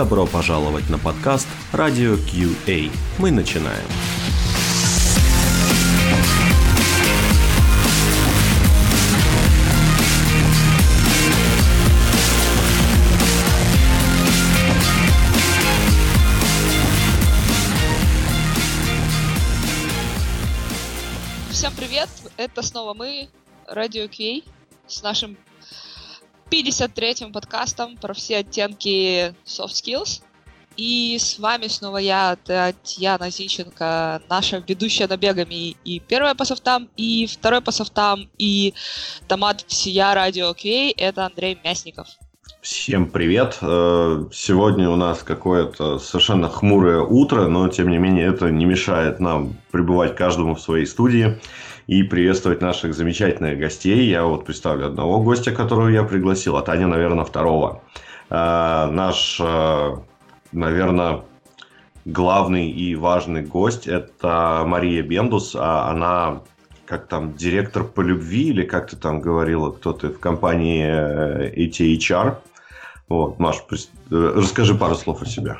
Добро пожаловать на подкаст Radio QA. Мы начинаем. Всем привет! Это снова мы, Radio QA, с нашим 53-м подкастом про все оттенки soft skills. И с вами снова я, Татьяна Зинченко, наша ведущая набегами и первая по софтам, и второй по софтам, и томат всея радио QA, это Андрей Мясников. Всем привет! Э, сегодня у нас какое-то совершенно хмурое утро, но тем не менее это не мешает нам пребывать каждому в своей студии и приветствовать наших замечательных гостей. Я вот представлю одного гостя, которого я пригласил, а Таня, наверное, второго. Э, наш, э, наверное, главный и важный гость – это Мария Бендус. А она как там, директор по любви, или как ты там говорила, кто ты в компании ATHR. Вот, Маш, расскажи пару слов о себе.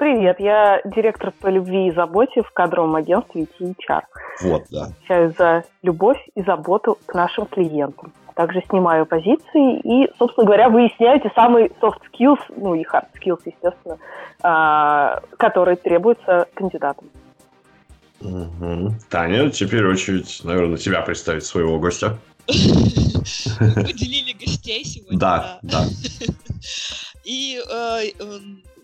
Привет, я директор по любви и заботе в кадровом агентстве THR. Вот, да. Отвечаю за любовь и заботу к нашим клиентам. Также снимаю позиции и, собственно говоря, выясняю те самые soft skills, ну и hard skills, естественно, а, которые требуются кандидатам. Угу. Таня, теперь очередь, наверное, тебя представить своего гостя. Поделили гостей сегодня. Да, да. И э,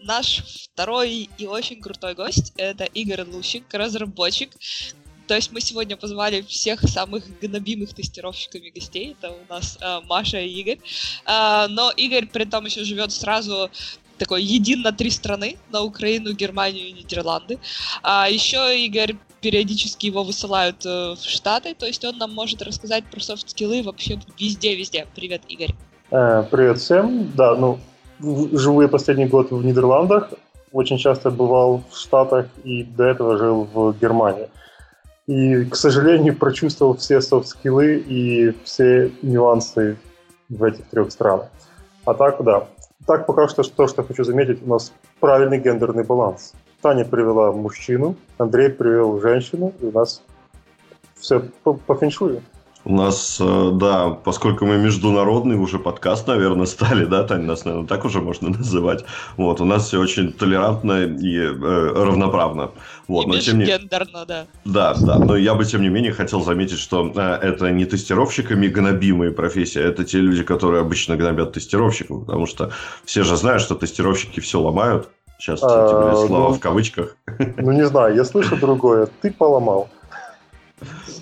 наш второй и очень крутой гость — это Игорь Лущик, разработчик. То есть мы сегодня позвали всех самых гнобимых тестировщиками гостей. Это у нас э, Маша и Игорь. Э, но Игорь при этом еще живет сразу такой един на три страны, на Украину, Германию и Нидерланды. А еще Игорь периодически его высылают э, в Штаты, то есть он нам может рассказать про софт-скиллы вообще везде-везде. Привет, Игорь. Э, привет всем. Да, ну, живу я последний год в Нидерландах, очень часто бывал в Штатах и до этого жил в Германии. И, к сожалению, прочувствовал все софт-скиллы и все нюансы в этих трех странах. А так, да. Так пока что то, что хочу заметить, у нас правильный гендерный баланс. Таня привела мужчину, Андрей привел женщину, и у нас все по, по феншую. У нас, э, да, поскольку мы международный уже подкаст, наверное, стали, да, Таня, нас, наверное, так уже можно называть. Вот, у нас все очень толерантно и э, равноправно. Вот, и но тем не... да. Да, да, но я бы, тем не менее, хотел заметить, что э, это не тестировщиками гнобимые профессии, это те люди, которые обычно гнобят тестировщиков, потому что все же знают, что тестировщики все ломают. Сейчас эти, блядь, а, слова ну, в кавычках. Ну, не знаю, я слышу другое. Ты поломал.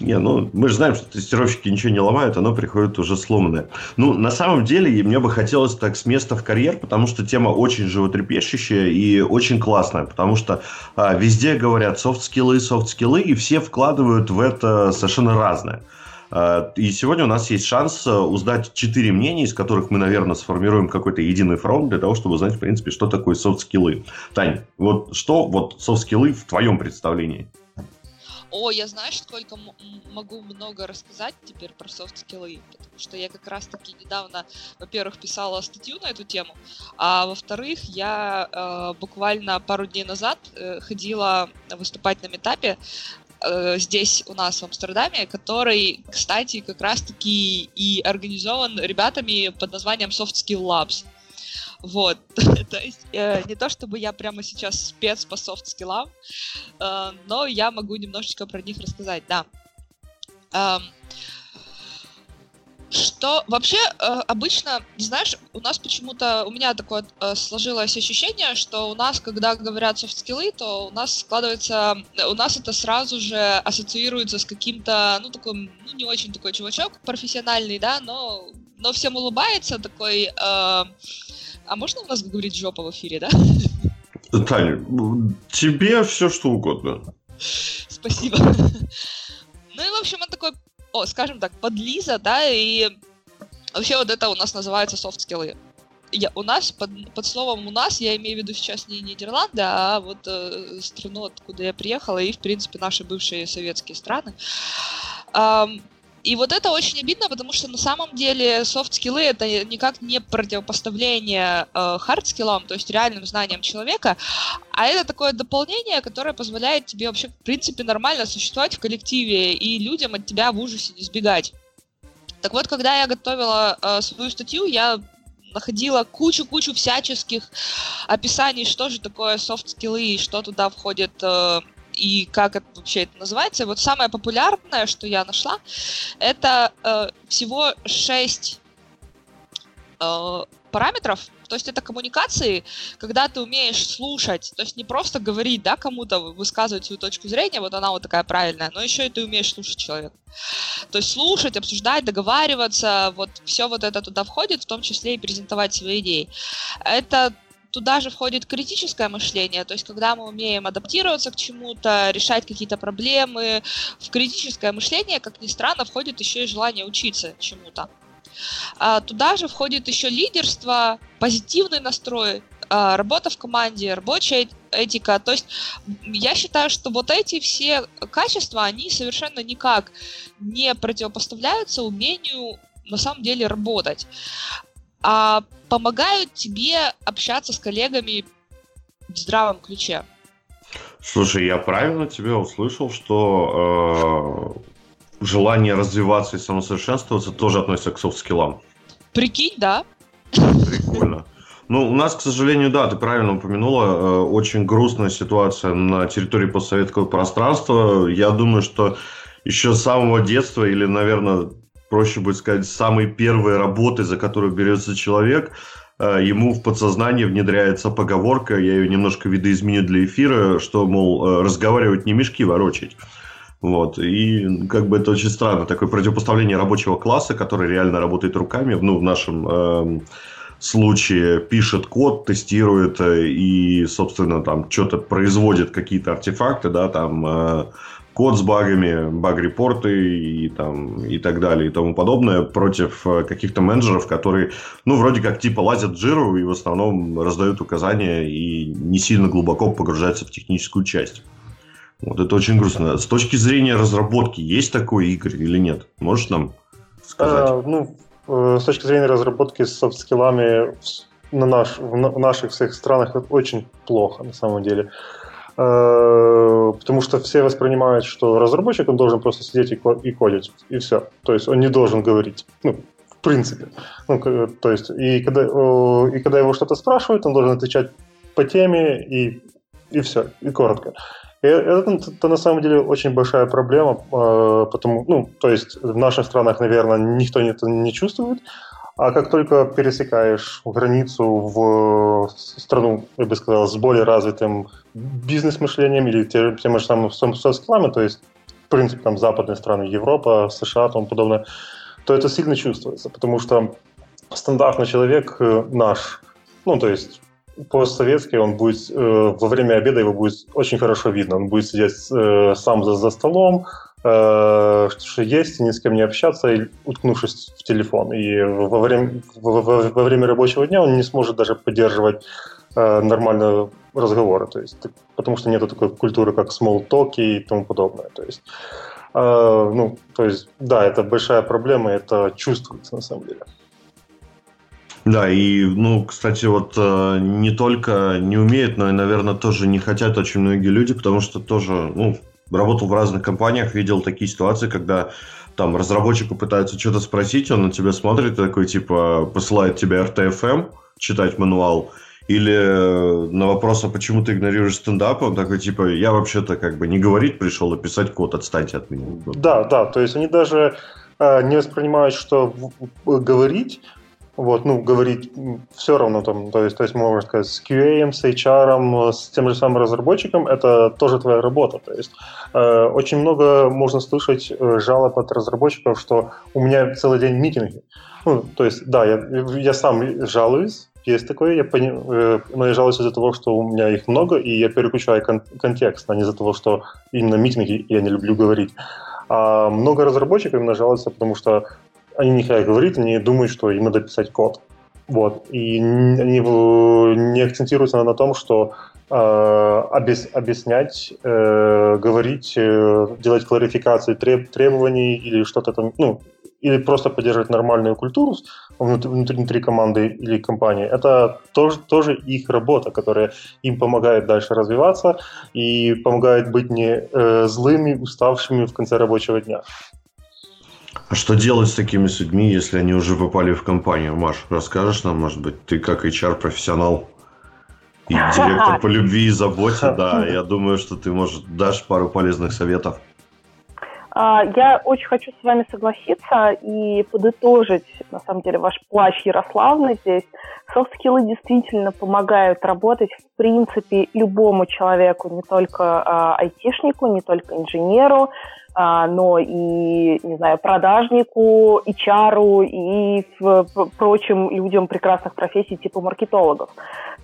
Не, ну, мы же знаем, что тестировщики ничего не ломают, оно приходит уже сломанное. Ну, на самом деле, мне бы хотелось так с места в карьер, потому что тема очень животрепещущая и очень классная, потому что а, везде говорят софт-скиллы, софт-скиллы, и все вкладывают в это совершенно разное. А, и сегодня у нас есть шанс а, узнать четыре мнения, из которых мы, наверное, сформируем какой-то единый фронт для того, чтобы узнать, в принципе, что такое софт-скиллы. Тань, вот что вот софт-скиллы в твоем представлении? О, я знаешь, сколько могу много рассказать теперь про софт-скиллы, потому что я как раз-таки недавно, во-первых, писала статью на эту тему, а во-вторых, я э, буквально пару дней назад э, ходила выступать на метапе э, здесь у нас в Амстердаме, который, кстати, как раз-таки и организован ребятами под названием Soft Skill Labs. Вот, то есть э, не то чтобы я прямо сейчас спец по софт-скиллам, э, но я могу немножечко про них рассказать, да. Э, что вообще э, обычно, знаешь, у нас почему-то, у меня такое э, сложилось ощущение, что у нас, когда говорят софт-скиллы, то у нас складывается, у нас это сразу же ассоциируется с каким-то, ну, такой, ну, не очень такой чувачок профессиональный, да, но, но всем улыбается, такой... Э, а можно у нас говорить жопа в эфире, да? Таня, тебе все что угодно. Спасибо. Ну и, в общем, он такой, о, скажем так, подлиза, да, и вообще вот это у нас называется софт-скиллы. Я, у нас, под, под словом «у нас» я имею в виду сейчас не Нидерланды, а вот э, страну, откуда я приехала, и, в принципе, наши бывшие советские страны. Эм, и вот это очень обидно, потому что на самом деле софт-скиллы это никак не противопоставление э, хард-скиллам, то есть реальным знаниям человека, а это такое дополнение, которое позволяет тебе вообще, в принципе, нормально существовать в коллективе и людям от тебя в ужасе не сбегать. Так вот, когда я готовила э, свою статью, я находила кучу-кучу всяческих описаний, что же такое софт-скиллы и что туда входит э, и как это вообще это называется. Вот самое популярное, что я нашла, это э, всего 6 э, параметров. То есть это коммуникации, когда ты умеешь слушать, то есть не просто говорить, да, кому-то высказывать свою точку зрения, вот она вот такая правильная, но еще и ты умеешь слушать человека. То есть слушать, обсуждать, договариваться, вот все вот это туда входит, в том числе и презентовать свои идеи. Это Туда же входит критическое мышление, то есть когда мы умеем адаптироваться к чему-то, решать какие-то проблемы. В критическое мышление, как ни странно, входит еще и желание учиться чему-то. А, туда же входит еще лидерство, позитивный настрой, а, работа в команде, рабочая этика. То есть я считаю, что вот эти все качества, они совершенно никак не противопоставляются умению на самом деле работать а помогают тебе общаться с коллегами в здравом ключе. Слушай, я правильно тебя услышал, что э, желание развиваться и самосовершенствоваться тоже относится к софт-скиллам? Прикинь, да. Прикольно. Ну, у нас, к сожалению, да, ты правильно упомянула, э, очень грустная ситуация на территории постсоветского пространства. Я думаю, что еще с самого детства или, наверное, проще будет сказать, самые первые работы, за которые берется человек, э, ему в подсознание внедряется поговорка, я ее немножко видоизменю для эфира, что, мол, э, разговаривать не мешки ворочать. Вот. И как бы это очень странно. Такое противопоставление рабочего класса, который реально работает руками, ну, в нашем э, случае пишет код, тестирует э, и, собственно, там что-то производит, какие-то артефакты, да, там э, код с багами, баг-репорты и, там, и так далее и тому подобное против э, каких-то менеджеров, которые, ну, вроде как типа лазят в жиру и в основном раздают указания и не сильно глубоко погружаются в техническую часть. Вот это очень грустно. С точки зрения разработки, есть такой игры или нет? Можешь нам сказать? А, ну, э, с точки зрения разработки с софт-скиллами на наш, в наших всех странах это очень плохо, на самом деле. Потому что все воспринимают, что разработчик, он должен просто сидеть и кодить, и все. То есть он не должен говорить, ну, в принципе. Ну, то есть, и когда, и когда его что-то спрашивают, он должен отвечать по теме, и, и все, и коротко. И это, это на самом деле очень большая проблема, э, потому, ну, то есть в наших странах, наверное, никто это не чувствует, а как только пересекаешь границу в страну, я бы сказал, с более развитым бизнес-мышлением или тем же самым софт-скиллами, то есть, в принципе, там западные страны, Европа, США тому подобное, то это сильно чувствуется, потому что стандартный человек э, наш, ну, то есть постсоветский, он будет э, во время обеда его будет очень хорошо видно. Он будет сидеть э, сам за, за столом, э, что есть, ни с кем не общаться, уткнувшись в телефон. И во время, во, во время рабочего дня он не сможет даже поддерживать э, нормального разговора, то есть, потому что нет такой культуры, как small talk и тому подобное. То есть, э, ну, то есть, да, это большая проблема, это чувствуется на самом деле. Да, и, ну, кстати, вот э, не только не умеют, но и, наверное, тоже не хотят очень многие люди, потому что тоже, ну, работал в разных компаниях, видел такие ситуации, когда там разработчику пытаются что-то спросить, он на тебя смотрит такой, типа, посылает тебе RTFM, читать мануал, или на вопрос, а почему ты игнорируешь стендап, он такой, типа, я вообще-то как бы не говорить пришел, а писать код, отстаньте от меня. Да, да, то есть они даже э, не воспринимают, что говорить вот, ну, говорить все равно там, то есть, то есть можно сказать, с QA, с HR, с тем же самым разработчиком, это тоже твоя работа. То есть э, очень много можно слышать э, жалоб от разработчиков, что у меня целый день митинги. Ну, то есть, да, я, я сам жалуюсь, есть такое, я пони... э, но я жалуюсь из-за того, что у меня их много, и я переключаю кон- контекст, а не из-за того, что именно митинги я не люблю говорить. А много разработчиков именно жалуются, потому что они не хотят говорить, они думают, что им надо писать код. Вот. И они не акцентируются на том, что объяс, объяснять, говорить, делать кларификации треб, требований или что-то там, ну, или просто поддерживать нормальную культуру внутри, внутри команды или компании, это тоже, тоже их работа, которая им помогает дальше развиваться и помогает быть не э, злыми, уставшими в конце рабочего дня. А что делать с такими людьми, если они уже попали в компанию? Маш, расскажешь нам, может быть, ты как HR-профессионал и директор по любви и заботе, да, я думаю, что ты, может, дашь пару полезных советов. А, я очень хочу с вами согласиться и подытожить, на самом деле, ваш плащ Ярославны здесь. Софт-скиллы действительно помогают работать, в принципе, любому человеку, не только а, айтишнику, не только инженеру, но и, не знаю, продажнику, HR и прочим людям прекрасных профессий типа маркетологов.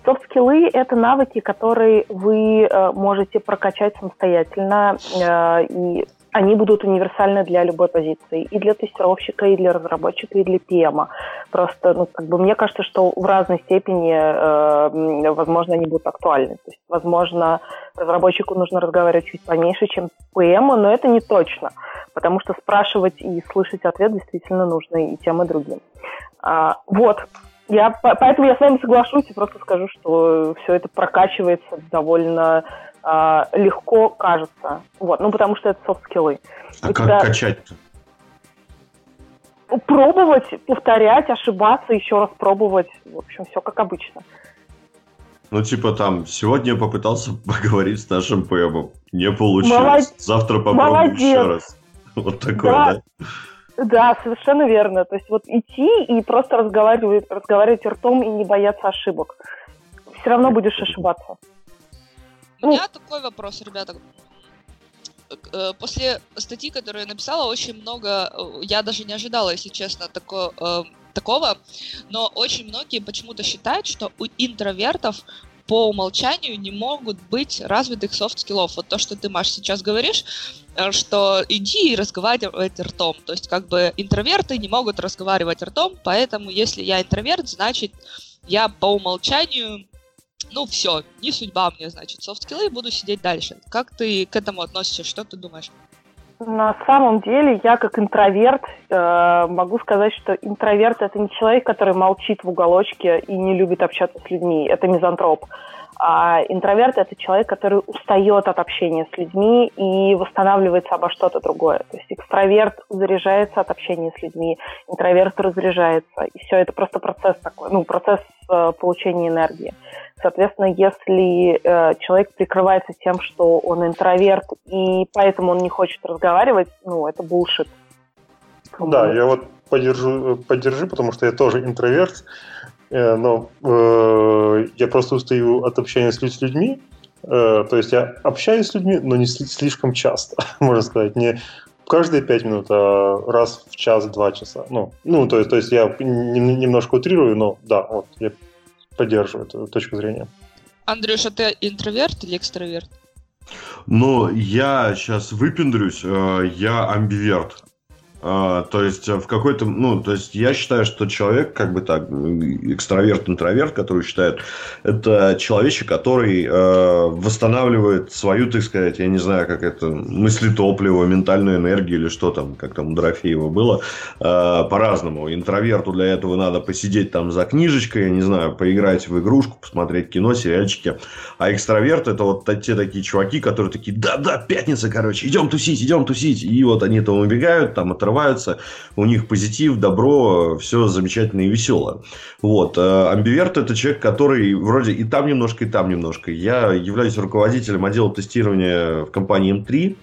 Софт-скиллы – это навыки, которые вы э, можете прокачать самостоятельно э, и они будут универсальны для любой позиции. И для тестировщика, и для разработчика, и для PM. Просто, ну, как бы мне кажется, что в разной степени, э, возможно, они будут актуальны. То есть, возможно, разработчику нужно разговаривать чуть поменьше, чем PM, но это не точно. Потому что спрашивать и слышать ответ действительно нужно и тем, и другим. А, вот. Я, поэтому я с вами соглашусь и просто скажу, что все это прокачивается довольно э, легко кажется. Вот, ну, потому что это софт-скиллы. А И как когда... качать-то? Пробовать, повторять, ошибаться, еще раз пробовать. В общем, все как обычно. Ну, типа там, сегодня я попытался поговорить с нашим ПМом. Не получилось. Молод... Завтра попробуем Молодец. еще раз. Вот такое, да? да? Да, совершенно верно. То есть вот идти и просто разговаривать, разговаривать ртом и не бояться ошибок. Все равно будешь ошибаться. У меня такой вопрос, ребята. Э, после статьи, которую я написала, очень много, э, я даже не ожидала, если честно, тако, э, такого, но очень многие почему-то считают, что у интровертов по умолчанию не могут быть развитых софт-скиллов. Вот то, что ты, Маш, сейчас говоришь, что иди и разговаривай ртом. То есть как бы интроверты не могут разговаривать ртом, поэтому если я интроверт, значит я по умолчанию ну все, не судьба мне, значит, софт-скиллы, буду сидеть дальше. Как ты к этому относишься, что ты думаешь? На самом деле, я как интроверт э, могу сказать, что интроверт это не человек, который молчит в уголочке и не любит общаться с людьми. Это мизантроп. А интроверт это человек, который устает от общения с людьми и восстанавливается обо что-то другое. То есть экстраверт заряжается от общения с людьми, интроверт разряжается. И все это просто процесс такой, ну, процесс э, получения энергии. Соответственно, если э, человек прикрывается тем, что он интроверт, и поэтому он не хочет разговаривать, ну, это булшит. Да, я вот поддержу, поддержу, потому что я тоже интроверт, но э, я просто устаю от общения с людьми. Э, то есть я общаюсь с людьми, но не слишком часто, можно сказать. Не каждые пять минут, а раз в час-два часа. Ну, ну то, есть, то есть я немножко утрирую, но да, вот я поддерживаю эту точку зрения. Андрюша, ты интроверт или экстраверт? Ну, я сейчас выпендрюсь, э, я амбиверт. А, то есть в какой-то, ну, то есть я считаю, что человек, как бы так, экстраверт, интроверт, который считает, это человечек, который э, восстанавливает свою, так сказать, я не знаю, как это, мыслетопливо, ментальную энергию или что там, как там у Дорофеева было, э, по-разному. Интроверту для этого надо посидеть там за книжечкой, я не знаю, поиграть в игрушку, посмотреть кино, сериальчики. А экстраверт это вот те такие чуваки, которые такие, да-да, пятница, короче, идем тусить, идем тусить. И вот они там убегают, там отрываются открываются, у них позитив, добро, все замечательно и весело. Вот. Э, амбиверт – это человек, который вроде и там немножко, и там немножко. Я являюсь руководителем отдела тестирования в компании М3,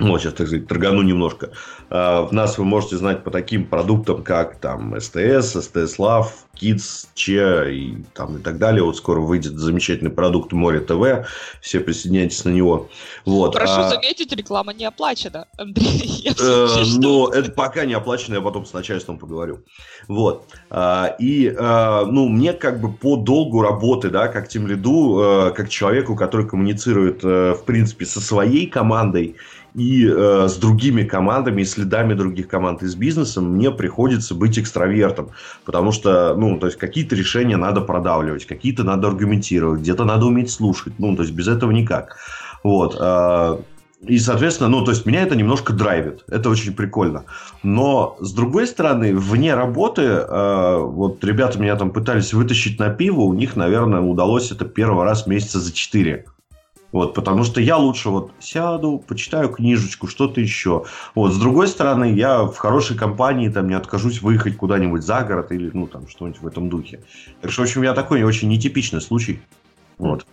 ну, сейчас, так сказать, торгану немножко. А, в нас вы можете знать по таким продуктам, как там СТС, СТС Лав, Kids, Че и, там, и так далее. Вот скоро выйдет замечательный продукт Море ТВ. Все присоединяйтесь на него. Вот. Прошу а... заметить, реклама не оплачена, Андрей. Э, но это пока не оплачено, я потом с начальством поговорю. Вот. А, и, а, ну, мне как бы по долгу работы, да, как тем лиду, как человеку, который коммуницирует, э, в принципе, со своей командой и э, с другими командами, и следами других команд из бизнеса мне приходится быть экстравертом. Потому что, ну, то есть, какие-то решения надо продавливать, какие-то надо аргументировать, где-то надо уметь слушать. Ну, то есть, без этого никак. Вот. Э, и, соответственно, ну, то есть, меня это немножко драйвит. Это очень прикольно. Но, с другой стороны, вне работы, э, вот ребята меня там пытались вытащить на пиво, у них, наверное, удалось это первый раз месяца за четыре. Вот, потому что я лучше вот сяду, почитаю книжечку, что-то еще. Вот, с другой стороны, я в хорошей компании там не откажусь выехать куда-нибудь за город или, ну, там, что-нибудь в этом духе. Так что, в общем, я такой очень нетипичный случай. Вот.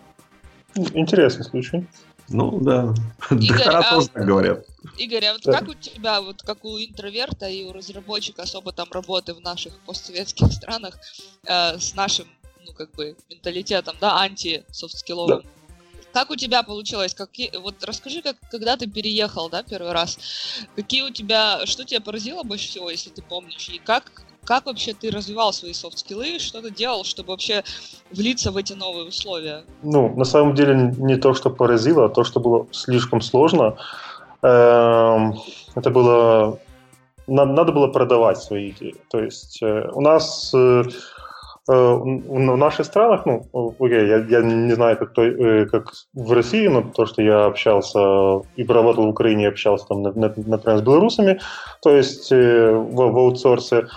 Интересный случай. Ну, да. Игорь, Доктора а... тоже так говорят. Игорь, а вот да. как у тебя, вот как у интроверта и у разработчика с опытом работы в наших постсоветских странах э, с нашим, ну, как бы, менталитетом, да, анти-софт-скилловым, да как у тебя получилось? Какие, вот расскажи, как, когда ты переехал, да, первый раз, какие у тебя, что тебя поразило больше всего, если ты помнишь, и как, как вообще ты развивал свои софт-скиллы, что ты делал, чтобы вообще влиться в эти новые условия? Ну, на самом деле не то, что поразило, а то, что было слишком сложно. Эм, это было... Надо было продавать свои идеи. То есть э, у нас э, в наших странах, ну, окей, я, я не знаю, как, то, э, как в России, но то, что я общался и работал в Украине, общался там, например, с белорусами, то есть э, в, в аутсорсе,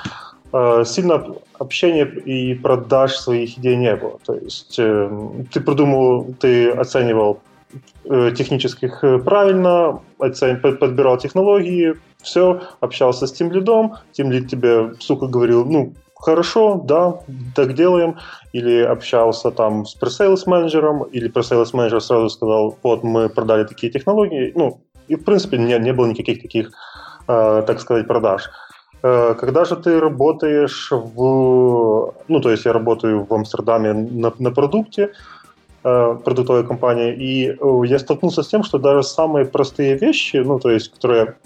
сильно общения и продаж своих идей не было. То есть ты придумал, ты оценивал технических правильно, подбирал технологии, все, общался с тем лидом, тем лид тебе, сука, говорил, ну, хорошо, да, так делаем, или общался там с пресейлс менеджером, или пресейлс менеджер сразу сказал, вот мы продали такие технологии, ну, и в принципе не, не было никаких таких, э, так сказать, продаж. Э, когда же ты работаешь в, ну, то есть я работаю в Амстердаме на, на продукте, э, продуктовой компании, и э, я столкнулся с тем, что даже самые простые вещи, ну, то есть, которые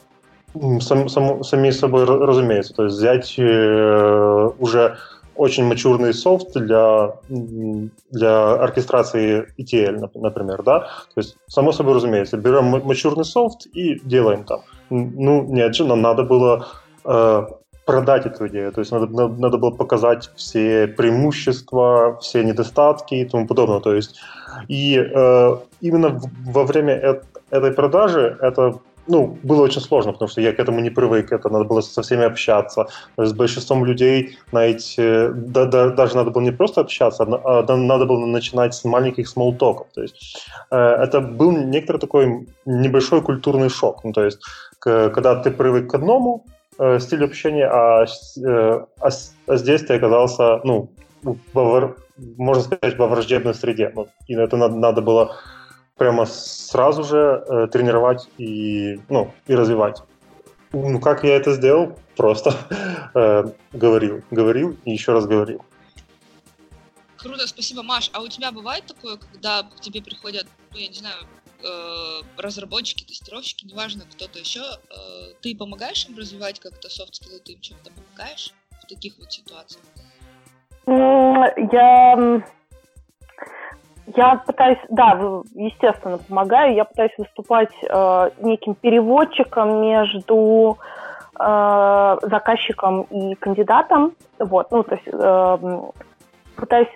сам, сам, сами собой разумеется. То есть взять э, уже очень мачурный софт для, для оркестрации ETL, например, да. То есть, само собой разумеется, берем мачурный софт и делаем там. Ну, нет же, нам надо было э, продать эту идею. То есть надо, надо, было показать все преимущества, все недостатки и тому подобное. То есть и э, именно во время этой продажи это ну, было очень сложно, потому что я к этому не привык, это надо было со всеми общаться. С большинством людей найти, да, да, даже надо было не просто общаться, а, а надо было начинать с маленьких смолтоков. То есть э, это был некоторый такой небольшой культурный шок. Ну, то есть когда ты привык к одному э, стилю общения, а, э, а, а здесь ты оказался, ну, во, можно сказать, во враждебной среде. Ну, и это надо, надо было прямо сразу же э, тренировать и, ну, и развивать. Ну, как я это сделал? Просто э, говорил, говорил и еще раз говорил. Круто, спасибо, Маш. А у тебя бывает такое, когда к тебе приходят, ну, я не знаю, э, разработчики, тестировщики, неважно, кто-то еще, э, ты помогаешь им развивать как-то софт-скиллы, ты им чем-то помогаешь в таких вот ситуациях? Я я пытаюсь, да, естественно, помогаю. Я пытаюсь выступать э, неким переводчиком между э, заказчиком и кандидатом. Вот, ну, то есть э, пытаюсь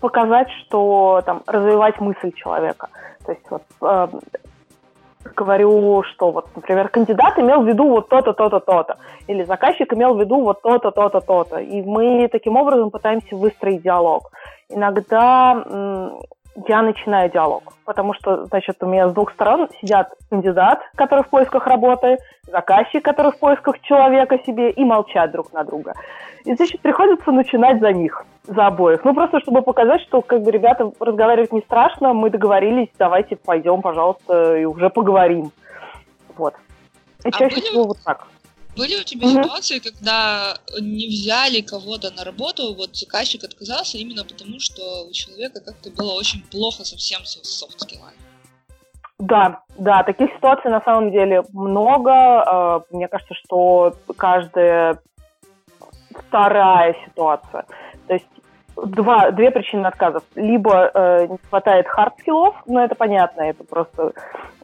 показать, что там развивать мысль человека. То есть вот э, говорю, что вот, например, кандидат имел в виду вот то-то, то-то, то-то, или заказчик имел в виду вот то-то, то-то, то-то. И мы таким образом пытаемся выстроить диалог. Иногда я начинаю диалог, потому что, значит, у меня с двух сторон сидят кандидат, который в поисках работы, заказчик, который в поисках человека себе, и молчат друг на друга. И, значит, приходится начинать за них, за обоих. Ну, просто чтобы показать, что, как бы, ребята, разговаривать не страшно, мы договорились, давайте пойдем, пожалуйста, и уже поговорим. Вот. И а чаще всего вот так. Были у тебя mm-hmm. ситуации, когда не взяли кого-то на работу, вот заказчик отказался именно потому, что у человека как-то было очень плохо совсем с софт-скиллами? Да, да, таких ситуаций на самом деле много. А, мне кажется, что каждая вторая ситуация. То есть два, две причины отказов. Либо э, не хватает хард-скиллов, ну, это понятно, это просто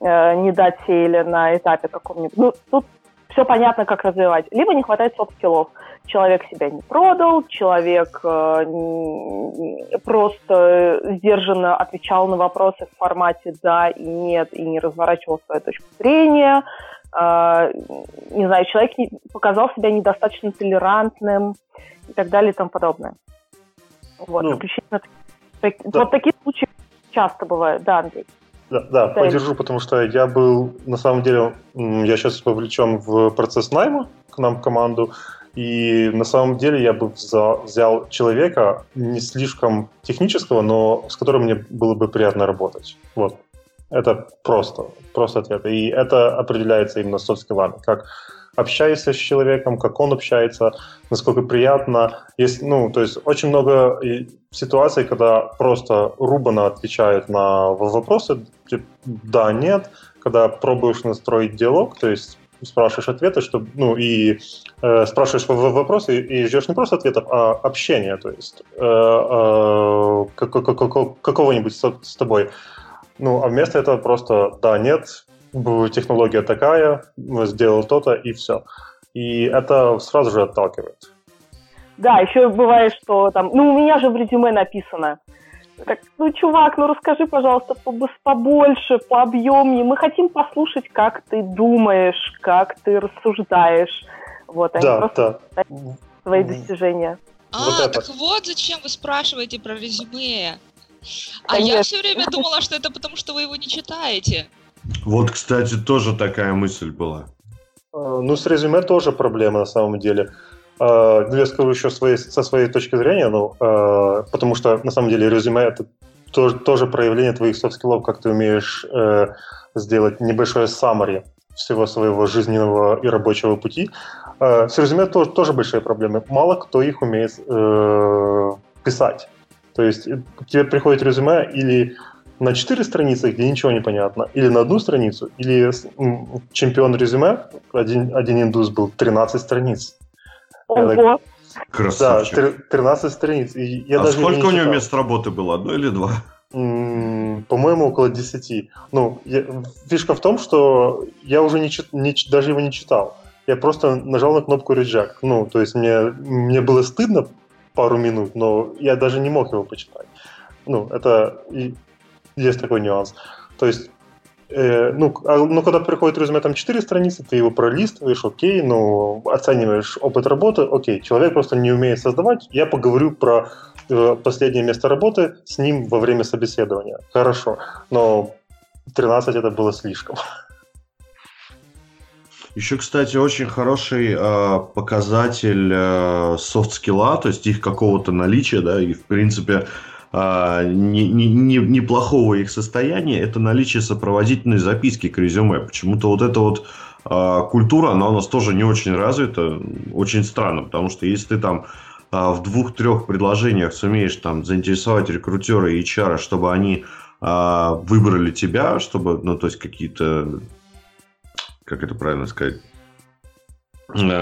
э, не дать фейла на этапе каком-нибудь. Ну, тут все понятно, как развивать. Либо не хватает софт-скиллов. Человек себя не продал, человек э, просто сдержанно отвечал на вопросы в формате «да» и «нет» и не разворачивал свою точку зрения. Э, не знаю, человек не, показал себя недостаточно толерантным и так далее и тому подобное. Вот, ну, исключительно да. вот такие случаи часто бывают, да, Андрей. Да, да, да, поддержу, потому что я был, на самом деле, я сейчас вовлечен в процесс найма к нам в команду, и на самом деле я бы взял, человека не слишком технического, но с которым мне было бы приятно работать. Вот. Это просто, просто ответ. И это определяется именно софт-скиллами, как общаешься с человеком, как он общается, насколько приятно. Есть, ну, то есть очень много ситуаций, когда просто рубано отвечают на вопросы, да, нет, когда пробуешь настроить диалог, то есть спрашиваешь ответы, чтобы, ну, и э, спрашиваешь вопросы и, и ждешь не просто ответов, а общения, то есть э, э, какого-нибудь с, с тобой. Ну, а вместо этого просто да, нет, технология такая, сделал то-то и все. И это сразу же отталкивает. Да, еще бывает, что там, ну, у меня же в резюме написано. Так, ну, чувак, ну расскажи, пожалуйста, побольше, пообъемнее. Мы хотим послушать, как ты думаешь, как ты рассуждаешь. Вот, они да, просто да. свои достижения. А, вот так вот зачем вы спрашиваете про резюме. А Конечно. я все время думала, что это потому, что вы его не читаете. Вот, кстати, тоже такая мысль была. А, ну, с резюме тоже проблема на самом деле. А, я скажу еще своей, со своей точки зрения, ну, а, потому что на самом деле резюме это тоже, тоже проявление твоих софт-скиллов, как ты умеешь э, сделать небольшое summary всего своего жизненного и рабочего пути. С резюме тоже, тоже большие проблемы. Мало кто их умеет э, писать. То есть э, тебе приходит резюме или на 4 страницы, где ничего не понятно, или на одну страницу, или чемпион резюме, один, один индус был 13 страниц. Ого! Красавчик. Да, 13 страниц. И я а даже сколько у него мест работы было? Одно или два? По-моему, около 10. Ну, я, фишка в том, что я уже не, не, даже его не читал. Я просто нажал на кнопку reject. Ну, то есть мне, мне было стыдно пару минут, но я даже не мог его почитать. Ну, это есть такой нюанс. То есть, э, ну, а, ну, когда приходит резюме там 4 страницы, ты его пролистываешь, окей, ну, оцениваешь опыт работы, окей, человек просто не умеет создавать, я поговорю про э, последнее место работы с ним во время собеседования. Хорошо, но 13 это было слишком. Еще, кстати, очень хороший э, показатель э, софт-скилла, то есть их какого-то наличия, да, и, в принципе, а, не, не, не, неплохого их состояния, это наличие сопроводительной записки к резюме. Почему-то вот эта вот а, культура, она у нас тоже не очень развита, очень странно, потому что если ты там а, в двух-трех предложениях сумеешь там заинтересовать рекрутера и HR, чтобы они а, выбрали тебя, чтобы, ну, то есть какие-то, как это правильно сказать,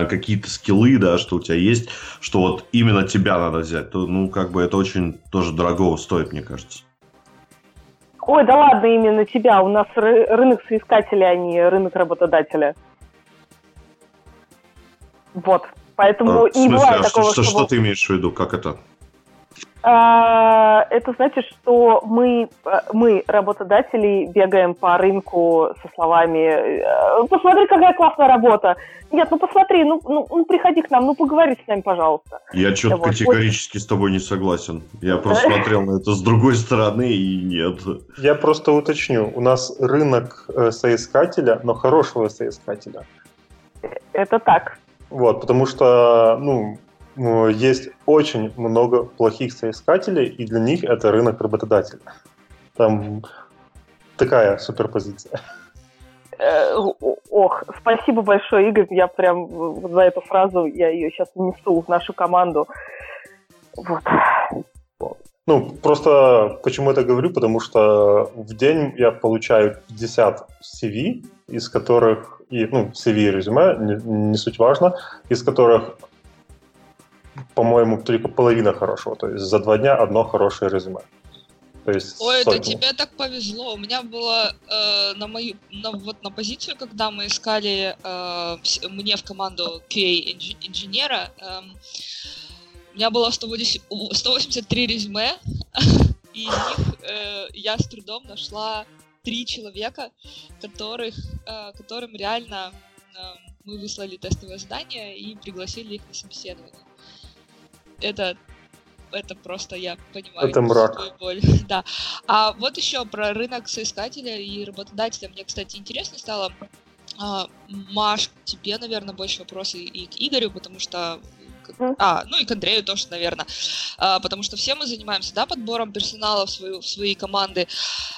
какие-то скиллы, да, что у тебя есть, что вот именно тебя надо взять, то, ну, как бы это очень тоже дорого стоит, мне кажется. Ой, да ладно, именно тебя. У нас ры- рынок соискателя, а не рынок работодателя. Вот. Поэтому а, и смысле, бывает а такого, что, что, что ты имеешь в виду? Как это? А, это значит, что мы, мы, работодатели, бегаем по рынку со словами «Э, «Посмотри, какая классная работа!» Нет, ну посмотри, ну, ну, ну приходи к нам, ну поговори с нами, пожалуйста. Я что-то вот. категорически с тобой не согласен. Я просто смотрел на это с другой стороны и нет. Я просто уточню. У нас рынок э, соискателя, но хорошего соискателя. Это так. Вот, потому что, ну, есть очень много плохих соискателей, и для них это рынок работодателя. Там такая суперпозиция. Э, ох, спасибо большое, Игорь. Я прям за эту фразу, я ее сейчас несу в нашу команду. Вот. Ну, просто почему это говорю, потому что в день я получаю 50 CV, из которых, и, ну, CV и резюме, не, не суть важно, из которых по-моему, только половина хорошо. То есть за два дня одно хорошее резюме. То есть Ой, сотни. это тебе так повезло. У меня было э, на мою, на, вот на позицию, когда мы искали э, мне в команду QA инженера, э, у меня было 180, 183 резюме, и из них э, я с трудом нашла три человека, которых, э, которым реально э, мы выслали тестовое задание и пригласили их на собеседование. Это это просто я понимаю это мрак. боль. да. А вот еще про рынок соискателя и работодателя. Мне, кстати, интересно стало. А, Маш, тебе, наверное, больше вопросы и к Игорю, потому что а, ну и к Андрею тоже, наверное. А, потому что все мы занимаемся, да, подбором персонала в, свою, в свои команды.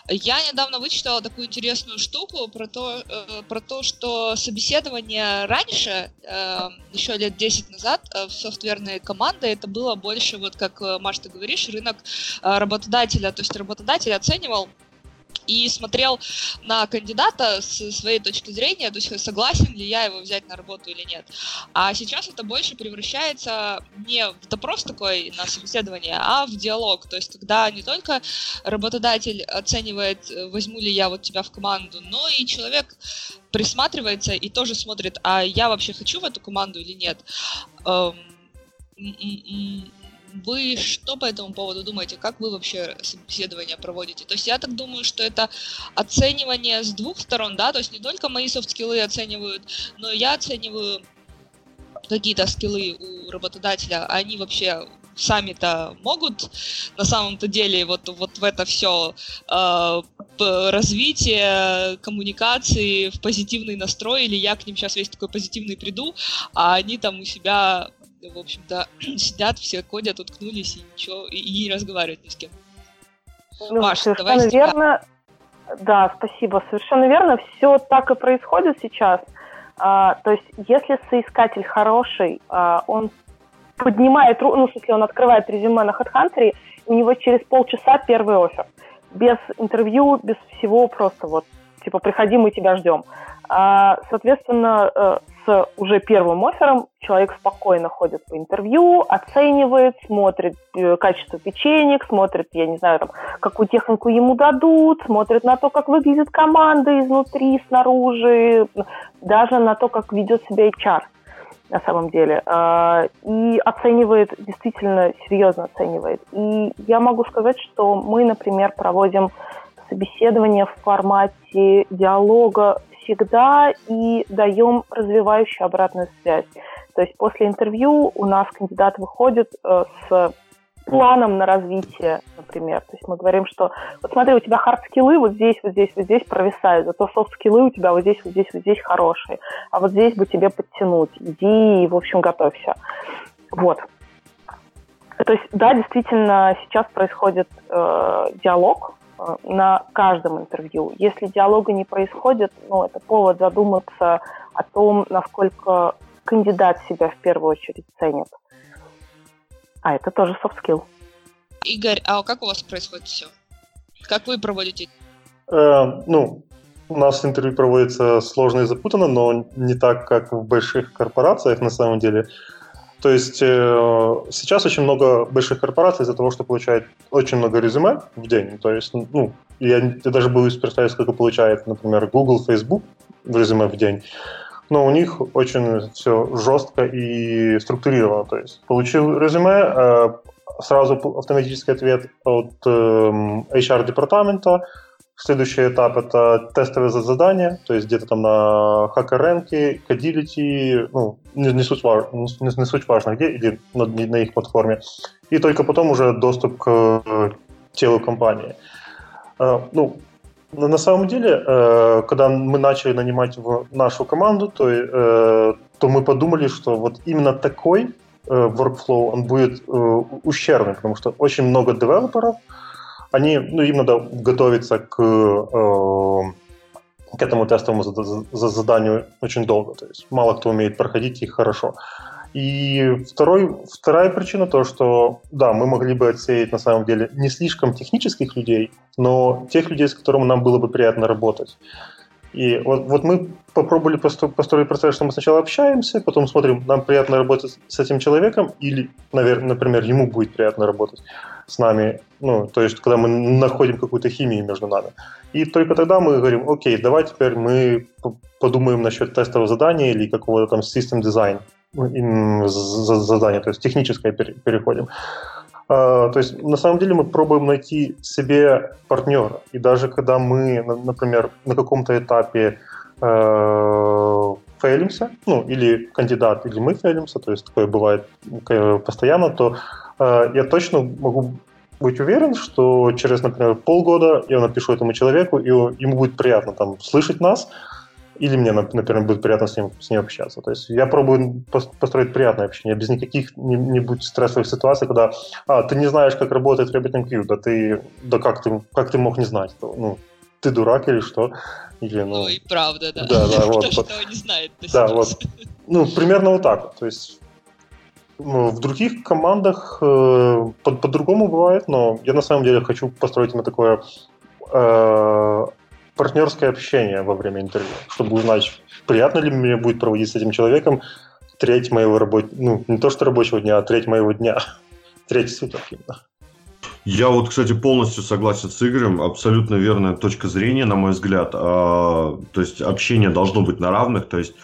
Я недавно вычитала такую интересную штуку про то, э, про то что собеседование раньше, э, еще лет 10 назад, э, в софтверные команды это было больше, вот как, Маш, ты говоришь, рынок э, работодателя. То есть работодатель оценивал и смотрел на кандидата с своей точки зрения, то есть согласен ли я его взять на работу или нет. А сейчас это больше превращается не в допрос такой на собеседование, а в диалог. То есть когда не только работодатель оценивает, возьму ли я вот тебя в команду, но и человек присматривается и тоже смотрит, а я вообще хочу в эту команду или нет. Вы что по этому поводу думаете? Как вы вообще собеседование проводите? То есть я так думаю, что это оценивание с двух сторон, да, то есть не только мои софт-скиллы оценивают, но я оцениваю какие-то скиллы у работодателя, они вообще сами-то могут на самом-то деле вот, вот в это все э, развитие коммуникации в позитивный настрой, или я к ним сейчас весь такой позитивный приду, а они там у себя в общем-то, сидят, все ходят, уткнулись и ничего, и, и не разговаривают ни с кем. Ну, Маш, совершенно давай верно. Да, спасибо. Совершенно верно. Все так и происходит сейчас. А, то есть, если соискатель хороший, а, он поднимает, ну, в смысле, он открывает резюме на HeadHunter, у него через полчаса первый офер. Без интервью, без всего, просто вот, типа, приходи, мы тебя ждем. А, соответственно, э, с уже первым оффером человек спокойно ходит по интервью, оценивает, смотрит э, качество печенек, смотрит, я не знаю, там, какую технику ему дадут, смотрит на то, как выглядит команда изнутри, снаружи, даже на то, как ведет себя HR на самом деле. А, и оценивает, действительно серьезно оценивает. И я могу сказать, что мы, например, проводим собеседование в формате диалога всегда и даем развивающую обратную связь. То есть после интервью у нас кандидат выходит э, с планом на развитие, например. То есть мы говорим, что вот смотри, у тебя хард-скиллы вот здесь, вот здесь, вот здесь провисают, зато софт-скиллы у тебя вот здесь, вот здесь, вот здесь хорошие. А вот здесь бы тебе подтянуть. Иди и, в общем, готовься. Вот. То есть, да, действительно, сейчас происходит э, диалог, на каждом интервью. Если диалога не происходит, ну, это повод задуматься о том, насколько кандидат себя в первую очередь ценит. А это тоже soft skill. Игорь, а как у вас происходит все? Как вы проводите? Э, ну, у нас интервью проводится сложно и запутанно, но не так, как в больших корпорациях на самом деле. То есть э, сейчас очень много больших корпораций из-за того, что получают очень много резюме в день. То есть, ну, я, я даже боюсь представить, сколько получает, например, Google, Facebook в резюме в день. Но у них очень все жестко и структурировано. То есть получил резюме, э, сразу автоматический ответ от э, HR-департамента, Следующий этап — это тестовые задания, то есть где-то там на HackerRank, Codility, ну, не, не, суть, важ, не, не суть важно где, или на, на их платформе. И только потом уже доступ к э, телу компании. Э, ну, на самом деле, э, когда мы начали нанимать в нашу команду, то, то мы подумали, что вот именно такой workflow, он будет ущербным, потому что очень много девелоперов, они, ну, им надо готовиться к, э, к этому тестовому заданию очень долго. То есть мало кто умеет проходить их хорошо. И второй, вторая причина то, что да, мы могли бы отсеять на самом деле не слишком технических людей, но тех людей, с которыми нам было бы приятно работать. И вот, вот мы попробовали построить процесс, что мы сначала общаемся, потом смотрим, нам приятно работать с этим человеком, или, наверное, например, ему будет приятно работать с нами, ну, то есть, когда мы находим какую-то химию между нами. И только тогда мы говорим, окей, давай теперь мы подумаем насчет тестового задания или какого-то там system design задания, то есть техническое переходим. А, то есть, на самом деле, мы пробуем найти себе партнера. И даже когда мы, например, на каком-то этапе э, фейлимся, ну, или кандидат, или мы фейлимся, то есть такое бывает постоянно, то я точно могу быть уверен, что через, например, полгода я напишу этому человеку, и ему будет приятно там слышать нас, или мне, например, будет приятно с ним, с ним общаться. То есть я пробую построить приятное общение, без никаких будет стрессовых ситуаций, когда а, ты не знаешь, как работает RabbitMQ, да ты, да как ты, как ты мог не знать? Ну, ты дурак или что? Или, ну, ну и правда, да. Да, да, вот. Кто вот, не знает. Да, вот. Ну, примерно вот так. То есть в других командах э, по- по-другому бывает, но я на самом деле хочу построить именно такое э, партнерское общение во время интервью, чтобы узнать, приятно ли мне будет проводить с этим человеком треть моего рабочего, ну, не то что рабочего дня, а треть моего дня, треть суток именно. Я вот, кстати, полностью согласен с Игорем. Абсолютно верная точка зрения, на мой взгляд. А, то есть общение должно быть на равных. То есть,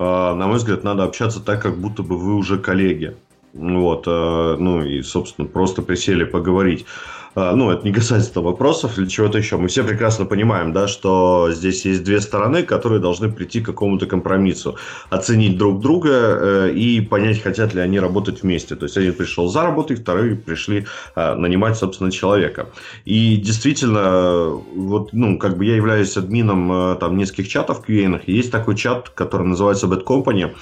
на мой взгляд, надо общаться так, как будто бы вы уже коллеги. Вот, а, ну и, собственно, просто присели поговорить. А, ну, это не касается вопросов или чего-то еще. Мы все прекрасно понимаем, да, что здесь есть две стороны, которые должны прийти к какому-то компромиссу, оценить друг друга э, и понять, хотят ли они работать вместе. То есть, один пришел за работой, вторые пришли э, нанимать, собственно, человека. И действительно, вот, ну, как бы я являюсь админом э, там нескольких чатов QA, есть такой чат, который называется Bad Company,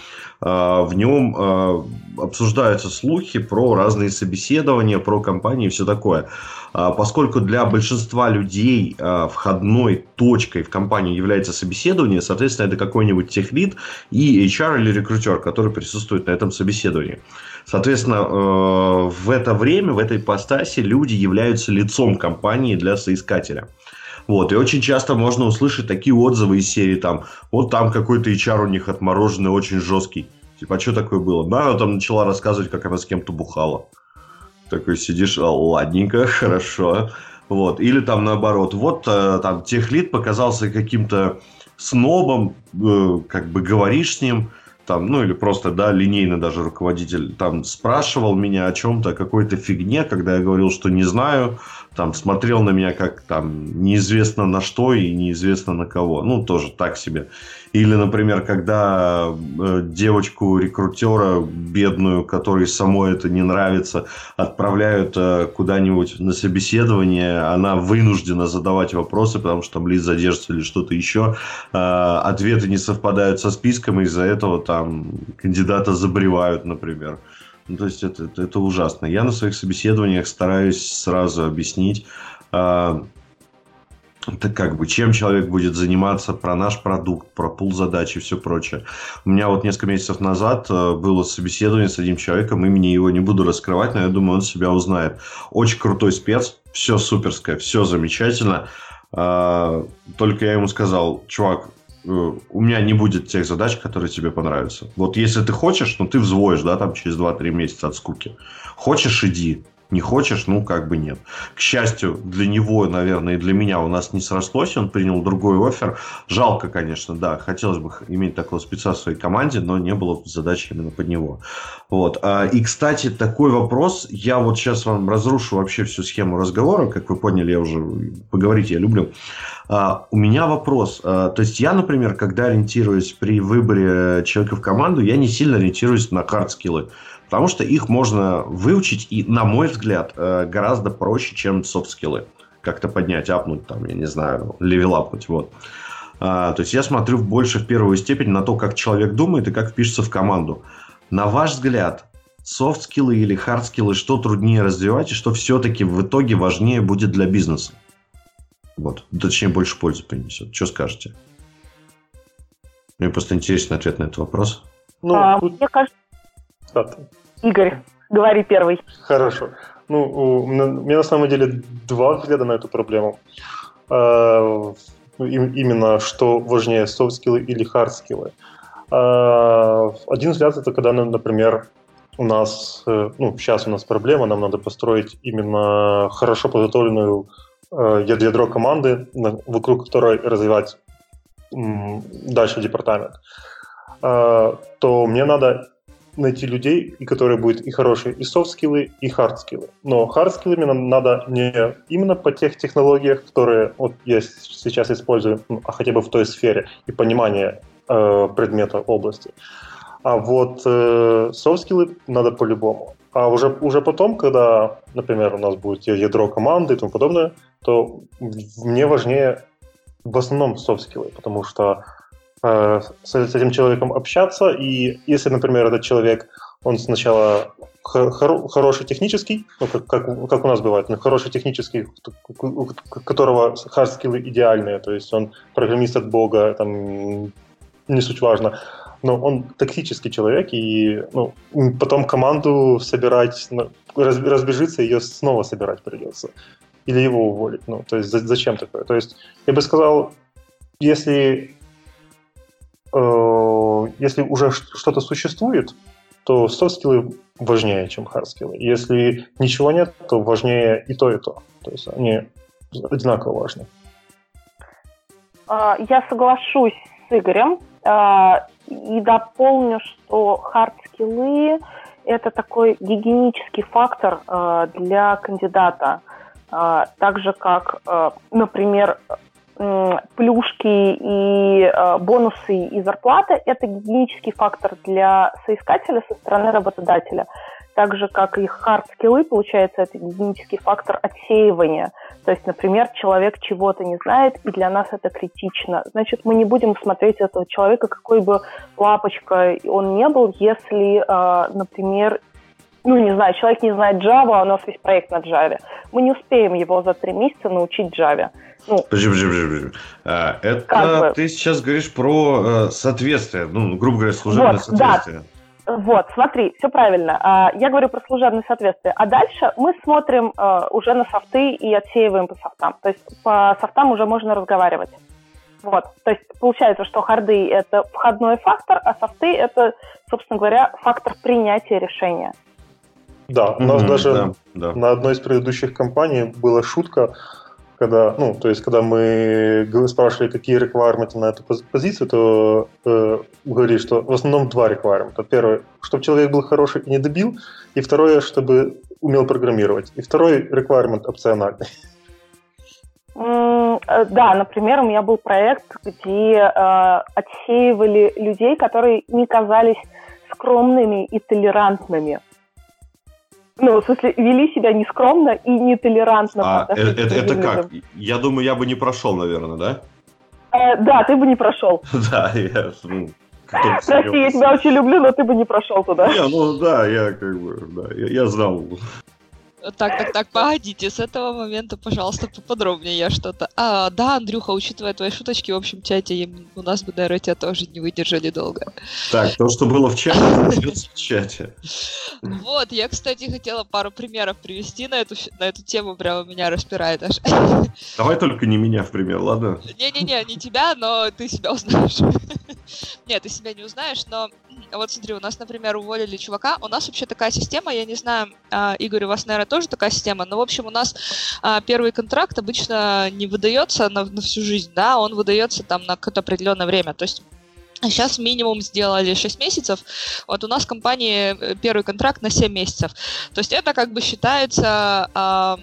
а, в нем а, обсуждаются слухи про разные собеседования, про компании и все такое. А, поскольку для большинства людей входной точкой в компании является собеседование, соответственно, это какой-нибудь техлит и HR или рекрутер, который присутствует на этом собеседовании. Соответственно, в это время, в этой ипостаси люди являются лицом компании для соискателя. Вот, и очень часто можно услышать такие отзывы из серии там, вот там какой-то HR у них отмороженный, очень жесткий. Типа, а что такое было? Да, она там начала рассказывать, как она с кем-то бухала. Такой сидишь, а, ладненько, хорошо. Вот. Или там наоборот, вот э, там техлит показался каким-то снобом, э, как бы говоришь с ним, там, ну или просто, да, линейно даже руководитель там спрашивал меня о чем-то, какой-то фигне, когда я говорил, что не знаю, там смотрел на меня как там неизвестно на что и неизвестно на кого. Ну, тоже так себе. Или, например, когда э, девочку-рекрутера бедную, которой самой это не нравится, отправляют э, куда-нибудь на собеседование, она вынуждена задавать вопросы, потому что там лист задержится или что-то еще. Э, ответы не совпадают со списком, и из-за этого там кандидата забревают, например. Ну, то есть это, это, это ужасно. Я на своих собеседованиях стараюсь сразу объяснить, это как бы, чем человек будет заниматься, про наш продукт, про пул задач и все прочее. У меня вот несколько месяцев назад э, было собеседование с одним человеком, имени его не буду раскрывать, но я думаю, он себя узнает. Очень крутой спец, все суперское, все замечательно. А, только я ему сказал, чувак, Э, у меня не будет тех задач, которые тебе понравятся. Вот если ты хочешь, ну ты взвоишь, да, там через 2-3 месяца от скуки. Хочешь, иди. Не хочешь, ну, как бы нет. К счастью, для него, наверное, и для меня у нас не срослось. Он принял другой офер. Жалко, конечно, да. Хотелось бы иметь такого спеца в своей команде, но не было задачи именно под него. Вот. А, и, кстати, такой вопрос. Я вот сейчас вам разрушу вообще всю схему разговора. Как вы поняли, я уже поговорить я люблю. А, у меня вопрос. А, то есть я, например, когда ориентируюсь при выборе человека в команду, я не сильно ориентируюсь на хард-скиллы. Потому что их можно выучить и, на мой взгляд, э, гораздо проще, чем софт-скиллы. Как-то поднять, апнуть, там, я не знаю, левелапнуть, вот. А, то есть я смотрю больше в первую степень на то, как человек думает и как впишется в команду. На ваш взгляд, софт-скиллы или хард-скиллы, что труднее развивать и что все-таки в итоге важнее будет для бизнеса? Вот. Точнее, больше пользы принесет. Что скажете? Мне просто интересный ответ на этот вопрос. Ну, а, тут... Мне кажется, Игорь, говори первый. Хорошо. Ну, у меня на самом деле два взгляда на эту проблему. А, ну, именно что важнее, софт-скиллы или хард-скиллы. Один взгляд это когда, например, у нас, э, ну, сейчас у нас проблема, нам надо построить именно хорошо подготовленную э, ядро команды, вокруг которой развивать дальше департамент, а, то мне надо найти людей, и которые будут и хорошие и софт-скиллы, и хард-скиллы. Но хард-скиллами нам надо не именно по тех технологиях, которые вот я сейчас использую, ну, а хотя бы в той сфере, и понимание э, предмета области. А вот э, софт-скиллы надо по-любому. А уже, уже потом, когда, например, у нас будет ядро команды и тому подобное, то мне важнее в основном софт-скиллы, потому что с, с этим человеком общаться, и если, например, этот человек, он сначала хор- хороший технический, ну, как, как, как у нас бывает, ну, хороший технический, у которого хард-скиллы идеальные, то есть он программист от бога, там, не суть важно, но он токсический человек, и ну, потом команду собирать, ну, раз, разбежится, ее снова собирать придется. Или его уволить. Ну, то есть зачем такое? То есть я бы сказал, если, э, если уже что-то существует, то софт-скиллы важнее, чем хард-скиллы. Если ничего нет, то важнее и то, и то. То есть они одинаково важны. А, я соглашусь с Игорем. А, и дополню, что хард-скиллы – это такой гигиенический фактор э, для кандидата. Э, так же, как, э, например, плюшки и бонусы и зарплата – это гигиенический фактор для соискателя со стороны работодателя так же, как и хард-скиллы, получается, это гигиенический фактор отсеивания. То есть, например, человек чего-то не знает, и для нас это критично. Значит, мы не будем смотреть этого человека, какой бы лапочка он не был, если, э, например, ну, не знаю, человек не знает Java, а у нас весь проект на Java. Мы не успеем его за три месяца научить Java. Ну, подожди, подожди, подожди. А, это ты сейчас говоришь про э, соответствие, ну, грубо говоря, служебное вот, соответствие. Да. Вот, смотри, все правильно. А, я говорю про служебное соответствие. А дальше мы смотрим а, уже на софты и отсеиваем по софтам. То есть по софтам уже можно разговаривать. Вот. То есть получается, что харды – это входной фактор, а софты – это, собственно говоря, фактор принятия решения. Да, у нас mm-hmm, даже да, да. на одной из предыдущих компаний была шутка – когда, ну, то есть, когда мы спрашивали, какие requirements на эту позицию, то э, говорили, что в основном два requirements. Первое, чтобы человек был хороший и не добил, и второе, чтобы умел программировать. И второй requirement опциональный. Э, да, например, у меня был проект, где э, отсеивали людей, которые не казались скромными и толерантными. Ну, в смысле, вели себя нескромно и нетолерантно. А, это, это, это как? Я думаю, я бы не прошел, наверное, да? Э, да, ты бы не прошел. Да, я... Ну, Прости, я тебя очень люблю, но ты бы не прошел туда. Не, ну да, я как бы, да, я, я знал. Так, так, так, погодите, с этого момента, пожалуйста, поподробнее я что-то. А, да, Андрюха, учитывая твои шуточки в общем чате, у нас бы, наверное, тебя тоже не выдержали долго. Так, то, что было в чате, в чате. Вот, я, кстати, хотела пару примеров привести на эту, на эту тему, прямо меня распирает аж. Давай только не меня в пример, ладно? Не-не-не, не тебя, но ты себя узнаешь. Нет, ты себя не узнаешь, но вот смотри, у нас, например, уволили чувака. У нас вообще такая система, я не знаю, а, Игорь, у вас, наверное, тоже такая система, но, в общем, у нас а, первый контракт обычно не выдается на, на всю жизнь, да, он выдается там на какое-то определенное время. То есть Сейчас минимум сделали 6 месяцев. Вот у нас в компании э, первый контракт на 7 месяцев. То есть это как бы считается э,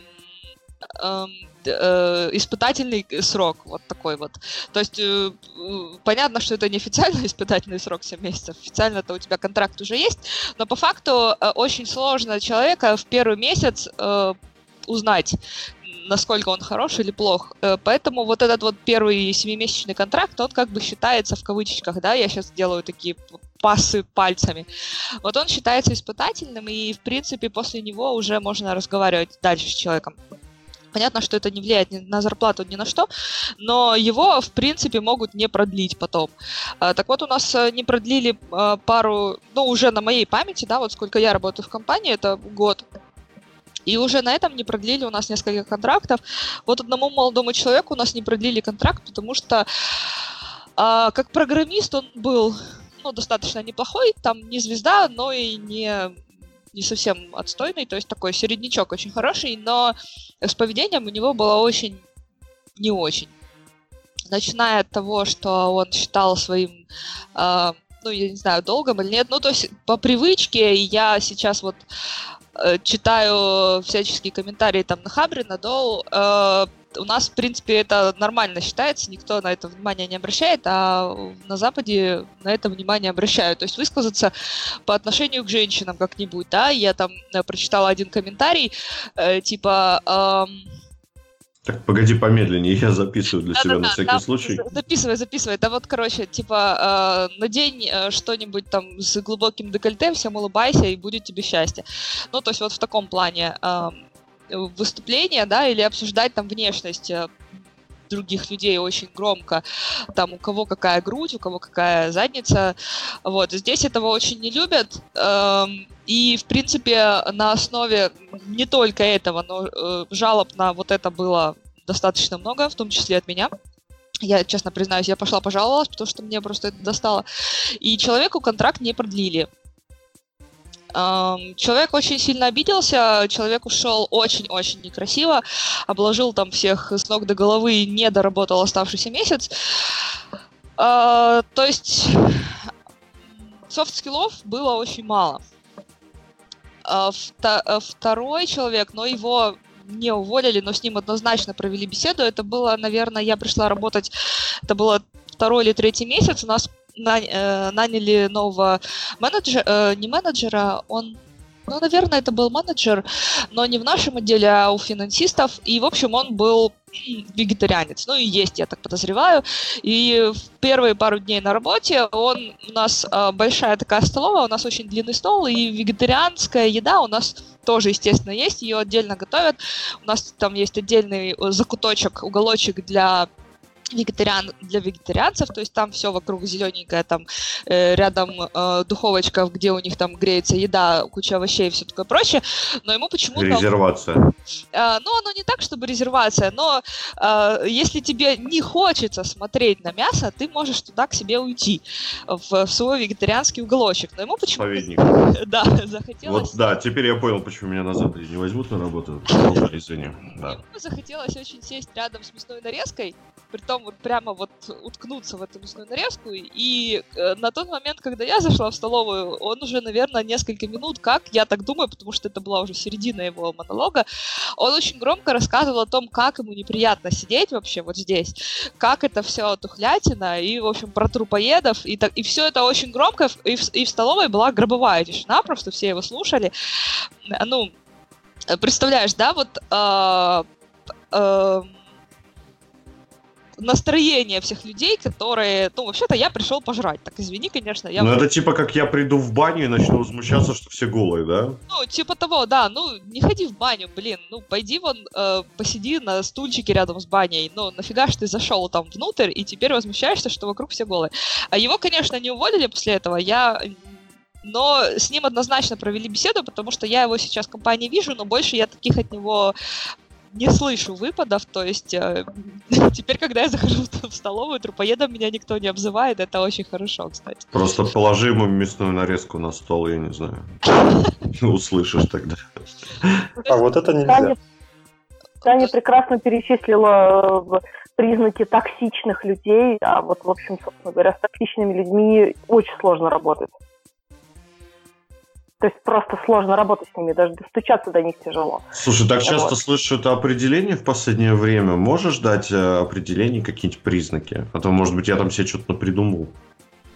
э, э, испытательный срок, вот такой вот. То есть э, понятно, что это не официальный испытательный срок 7 месяцев, официально это у тебя контракт уже есть, но по факту э, очень сложно человека в первый месяц узнать, насколько он хорош или плох. Поэтому вот этот вот первый семимесячный контракт, он как бы считается в кавычках, да, я сейчас делаю такие пасы пальцами. Вот он считается испытательным, и, в принципе, после него уже можно разговаривать дальше с человеком. Понятно, что это не влияет ни на зарплату, ни на что, но его, в принципе, могут не продлить потом. А, так вот, у нас э, не продлили а, пару, ну, уже на моей памяти, да, вот сколько я работаю в компании, это год, И уже на этом не продлили у нас несколько контрактов. Вот одному молодому человеку у нас не продлили контракт, потому что а, как программист он был ну, достаточно неплохой, там не звезда, но и не, не совсем отстойный, то есть такой середнячок очень хороший, но с поведением у него было очень не очень. Начиная от того, что он считал своим э, ну, я не знаю, долгом или нет, ну, то есть по привычке я сейчас вот э, читаю всяческие комментарии там на Хабре, на Доу, э, у нас, в принципе, это нормально считается, никто на это внимание не обращает, а на Западе на это внимание обращают. То есть высказаться по отношению к женщинам как-нибудь, да, я там э, прочитала один комментарий, э, типа... Э, так, погоди помедленнее, я записываю для да, себя да, на всякий да, случай. Записывай, записывай. Да вот, короче, типа, э, надень э, что-нибудь там с глубоким декольте, всем улыбайся, и будет тебе счастье. Ну, то есть вот в таком плане э, выступления, да, или обсуждать там внешность э, других людей очень громко, там у кого какая грудь, у кого какая задница, вот, здесь этого очень не любят, эм, и, в принципе, на основе не только этого, но э, жалоб на вот это было достаточно много, в том числе от меня. Я, честно признаюсь, я пошла пожаловалась, потому что мне просто это достало. И человеку контракт не продлили. Человек очень сильно обиделся, человек ушел очень-очень некрасиво, обложил там всех с ног до головы, не доработал оставшийся месяц. А, то есть софт-скиллов было очень мало. А, а, второй человек, но его не уволили, но с ним однозначно провели беседу. Это было, наверное, я пришла работать, это было второй или третий месяц. У нас наняли нового менеджера, э, не менеджера, он ну, наверное, это был менеджер, но не в нашем отделе, а у финансистов. И, в общем, он был вегетарианец. Ну и есть, я так подозреваю. И в первые пару дней на работе он у нас э, большая такая столовая, у нас очень длинный стол, и вегетарианская еда у нас тоже, естественно, есть, ее отдельно готовят. У нас там есть отдельный закуточек, уголочек для вегетариан для вегетарианцев, то есть там все вокруг зелененькое, там э, рядом э, духовочка, где у них там греется еда, куча овощей и все такое прочее, но ему почему-то... Резервация. Э, ну, оно не так, чтобы резервация, но э, если тебе не хочется смотреть на мясо, ты можешь туда к себе уйти, в, в свой вегетарианский уголочек, но ему почему-то... Поведник. Да, захотелось... Вот, да, теперь я понял, почему меня на Западе не возьмут на работу. Извини, да. Ему захотелось очень сесть рядом с мясной нарезкой, при том вот прямо вот уткнуться в эту мясную нарезку. И э, на тот момент, когда я зашла в столовую, он уже, наверное, несколько минут, как, я так думаю, потому что это была уже середина его монолога, он очень громко рассказывал о том, как ему неприятно сидеть вообще вот здесь, как это все тухлятина, и, в общем, про трупоедов, и, так, и все это очень громко, и в, и в столовой была гробовая тишина, просто все его слушали. Ну, представляешь, да, вот э, э, настроение всех людей, которые, ну, вообще-то я пришел пожрать. Так, извини, конечно. Я... Ну, это типа как я приду в баню и начну возмущаться, что все голые, да? Ну, типа того, да. Ну, не ходи в баню, блин. Ну, пойди вон, э, посиди на стульчике рядом с баней. Ну, нафига ж ты зашел там внутрь и теперь возмущаешься, что вокруг все голые. А его, конечно, не уволили после этого. Я но с ним однозначно провели беседу, потому что я его сейчас в компании вижу, но больше я таких от него не слышу выпадов, то есть э, теперь, когда я захожу в, в столовую, трупоедом меня никто не обзывает, это очень хорошо, кстати. Просто положи ему мясную нарезку на стол, я не знаю. Услышишь тогда. А вот это нельзя. Таня прекрасно перечислила э, признаки токсичных людей, а вот, в общем, собственно говоря, с токсичными людьми очень сложно работать. То есть просто сложно работать с ними, даже достучаться до них тяжело. Слушай, так часто вот. слышу это определение в последнее время. Можешь дать э, определение, какие-нибудь признаки? А то, может быть, я там себе что-то придумал.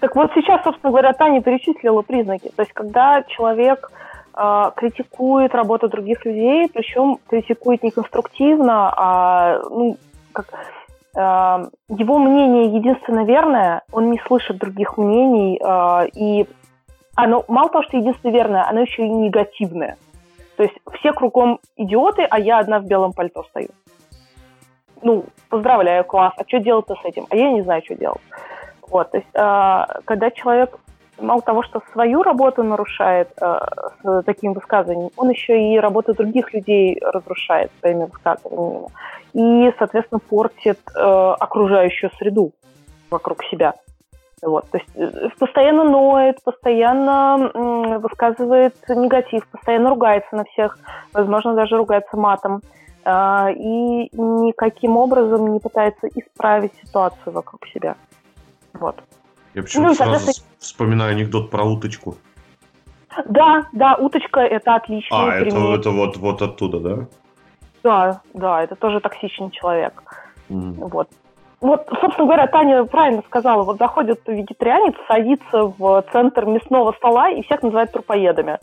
Так вот сейчас, собственно говоря, Таня перечислила признаки. То есть когда человек э, критикует работу других людей, причем критикует не конструктивно, а ну, как, э, его мнение единственно верное, он не слышит других мнений э, и оно мало того, что единственное верное, оно еще и негативное. То есть все кругом идиоты, а я одна в белом пальто стою. Ну, поздравляю, класс. А что делать-то с этим? А я не знаю, что делать. Вот, то есть, э, когда человек мало того, что свою работу нарушает э, с таким высказыванием, он еще и работу других людей разрушает своими высказываниями. И, соответственно, портит э, окружающую среду вокруг себя. Вот, то есть э, постоянно ноет, постоянно м, высказывает негатив, постоянно ругается на всех, возможно, даже ругается матом. Э, и никаким образом не пытается исправить ситуацию вокруг себя. Вот. Я почему-то Ну, сразу с- вспоминаю анекдот про уточку. Да, да, уточка это отличный А, это, это вот, вот оттуда, да? Да, да, это тоже токсичный человек. М. Вот. Вот, собственно говоря, Таня правильно сказала, вот заходит вегетарианец, садится в центр мясного стола и всех называет трупоедами.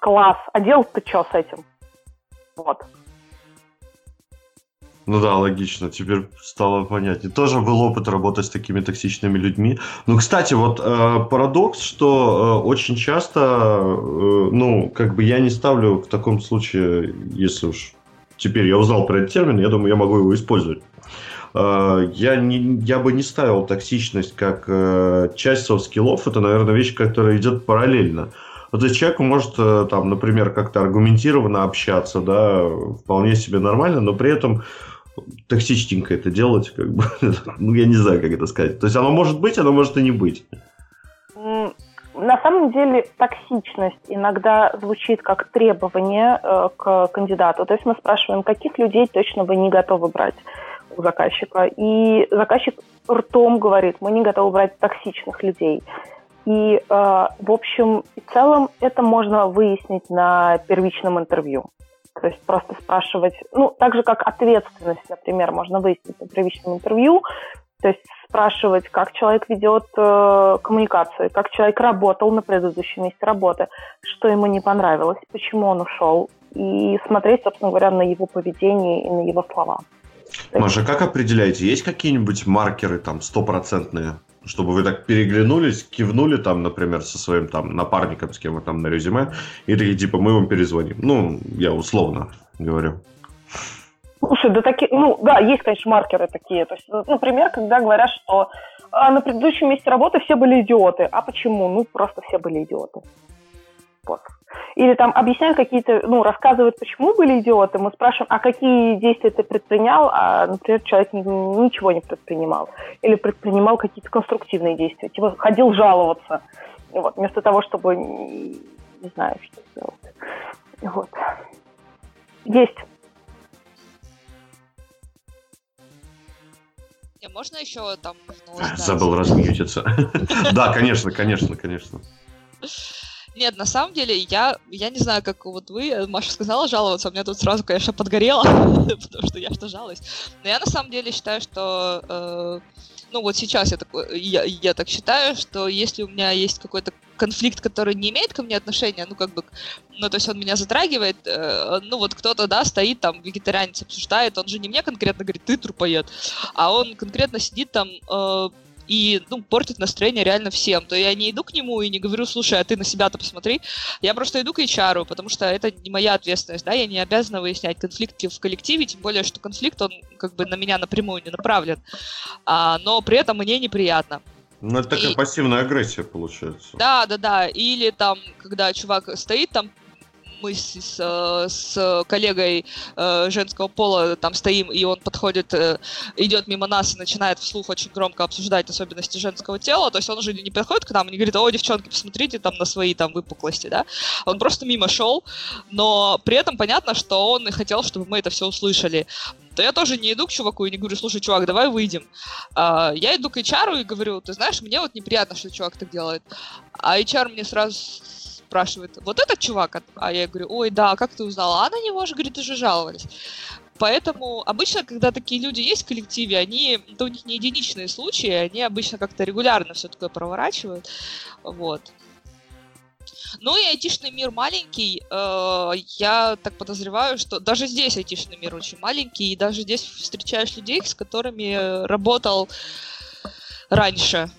Класс. А делать-то что с этим? Вот. Ну да, логично, теперь стало понятнее. Тоже был опыт работать с такими токсичными людьми. Ну, кстати, вот э, парадокс, что э, очень часто, э, ну, как бы я не ставлю в таком случае, если уж теперь я узнал про этот термин, я думаю, я могу его использовать. Э, я, не, я бы не ставил токсичность как э, часть софт-скиллов. Это, наверное, вещь, которая идет параллельно. Вот то есть человек может, э, там, например, как-то аргументированно общаться, да, вполне себе нормально, но при этом токсичненько это делать, как бы, ну, я не знаю, как это сказать. То есть оно может быть, оно может и не быть. На самом деле токсичность иногда звучит как требование э, к кандидату. То есть мы спрашиваем, каких людей точно вы не готовы брать у заказчика. И заказчик ртом говорит, мы не готовы брать токсичных людей. И, э, в общем и целом, это можно выяснить на первичном интервью. То есть просто спрашивать, ну, так же, как ответственность, например, можно выяснить на первичном интервью, то есть спрашивать, как человек ведет э, коммуникацию, как человек работал на предыдущем месте работы, что ему не понравилось, почему он ушел, и смотреть, собственно говоря, на его поведение и на его слова. Маша, как определяете, есть какие-нибудь маркеры там стопроцентные, чтобы вы так переглянулись, кивнули там, например, со своим там напарником, с кем вы там на резюме, и такие типа мы вам перезвоним. Ну, я условно говорю. Слушай, да такие, ну да, есть, конечно, маркеры такие. То есть, ну, например, когда говорят, что а, на предыдущем месте работы все были идиоты. А почему? Ну, просто все были идиоты. Вот. Или там объясняют какие-то, ну, рассказывают, почему были идиоты. Мы спрашиваем, а какие действия ты предпринял? А, например, человек ни- ничего не предпринимал. Или предпринимал какие-то конструктивные действия. Типа ходил жаловаться. Вот, вместо того, чтобы, не знаю, что сделать. Вот. Есть. Не, можно еще там... ну? Забыл размьютиться. Да, конечно, конечно, конечно. Нет, на самом деле, я, я не знаю, как вот вы, э, Маша сказала жаловаться, у меня тут сразу, конечно, подгорело, потому что я что жалуюсь. Но я на самом деле считаю, что, э, ну вот сейчас я, такой, я, я так считаю, что если у меня есть какой-то конфликт, который не имеет ко мне отношения, ну как бы, ну то есть он меня затрагивает, э, ну вот кто-то, да, стоит там, вегетарианец обсуждает, он же не мне конкретно говорит, ты трупоед, а он конкретно сидит там, э, и ну, портит настроение реально всем, то я не иду к нему и не говорю, слушай, а ты на себя-то посмотри. Я просто иду к HR, потому что это не моя ответственность, да, я не обязана выяснять конфликты в коллективе, тем более, что конфликт, он как бы на меня напрямую не направлен, а, но при этом мне неприятно. Ну, это такая И- пассивная агрессия получается. Да, да, да. Или там, когда чувак стоит там, мы с, с, с коллегой э, женского пола там стоим, и он подходит, э, идет мимо нас и начинает вслух очень громко обсуждать особенности женского тела, то есть он уже не подходит к нам и не говорит, о, девчонки, посмотрите там на свои там выпуклости, да, он просто мимо шел, но при этом понятно, что он и хотел, чтобы мы это все услышали. То я тоже не иду к чуваку и не говорю, слушай, чувак, давай выйдем. А, я иду к HR и говорю, ты знаешь, мне вот неприятно, что чувак так делает. А HR мне сразу спрашивает, вот этот чувак? А я говорю, ой, да, как ты узнала? А на него же, говорит, уже жаловались. Поэтому обычно, когда такие люди есть в коллективе, они, это у них не единичные случаи, они обычно как-то регулярно все такое проворачивают. Вот. Ну и айтишный мир маленький. э, я так подозреваю, что даже здесь айтишный мир очень маленький, и даже здесь встречаешь людей, с которыми э, работал раньше.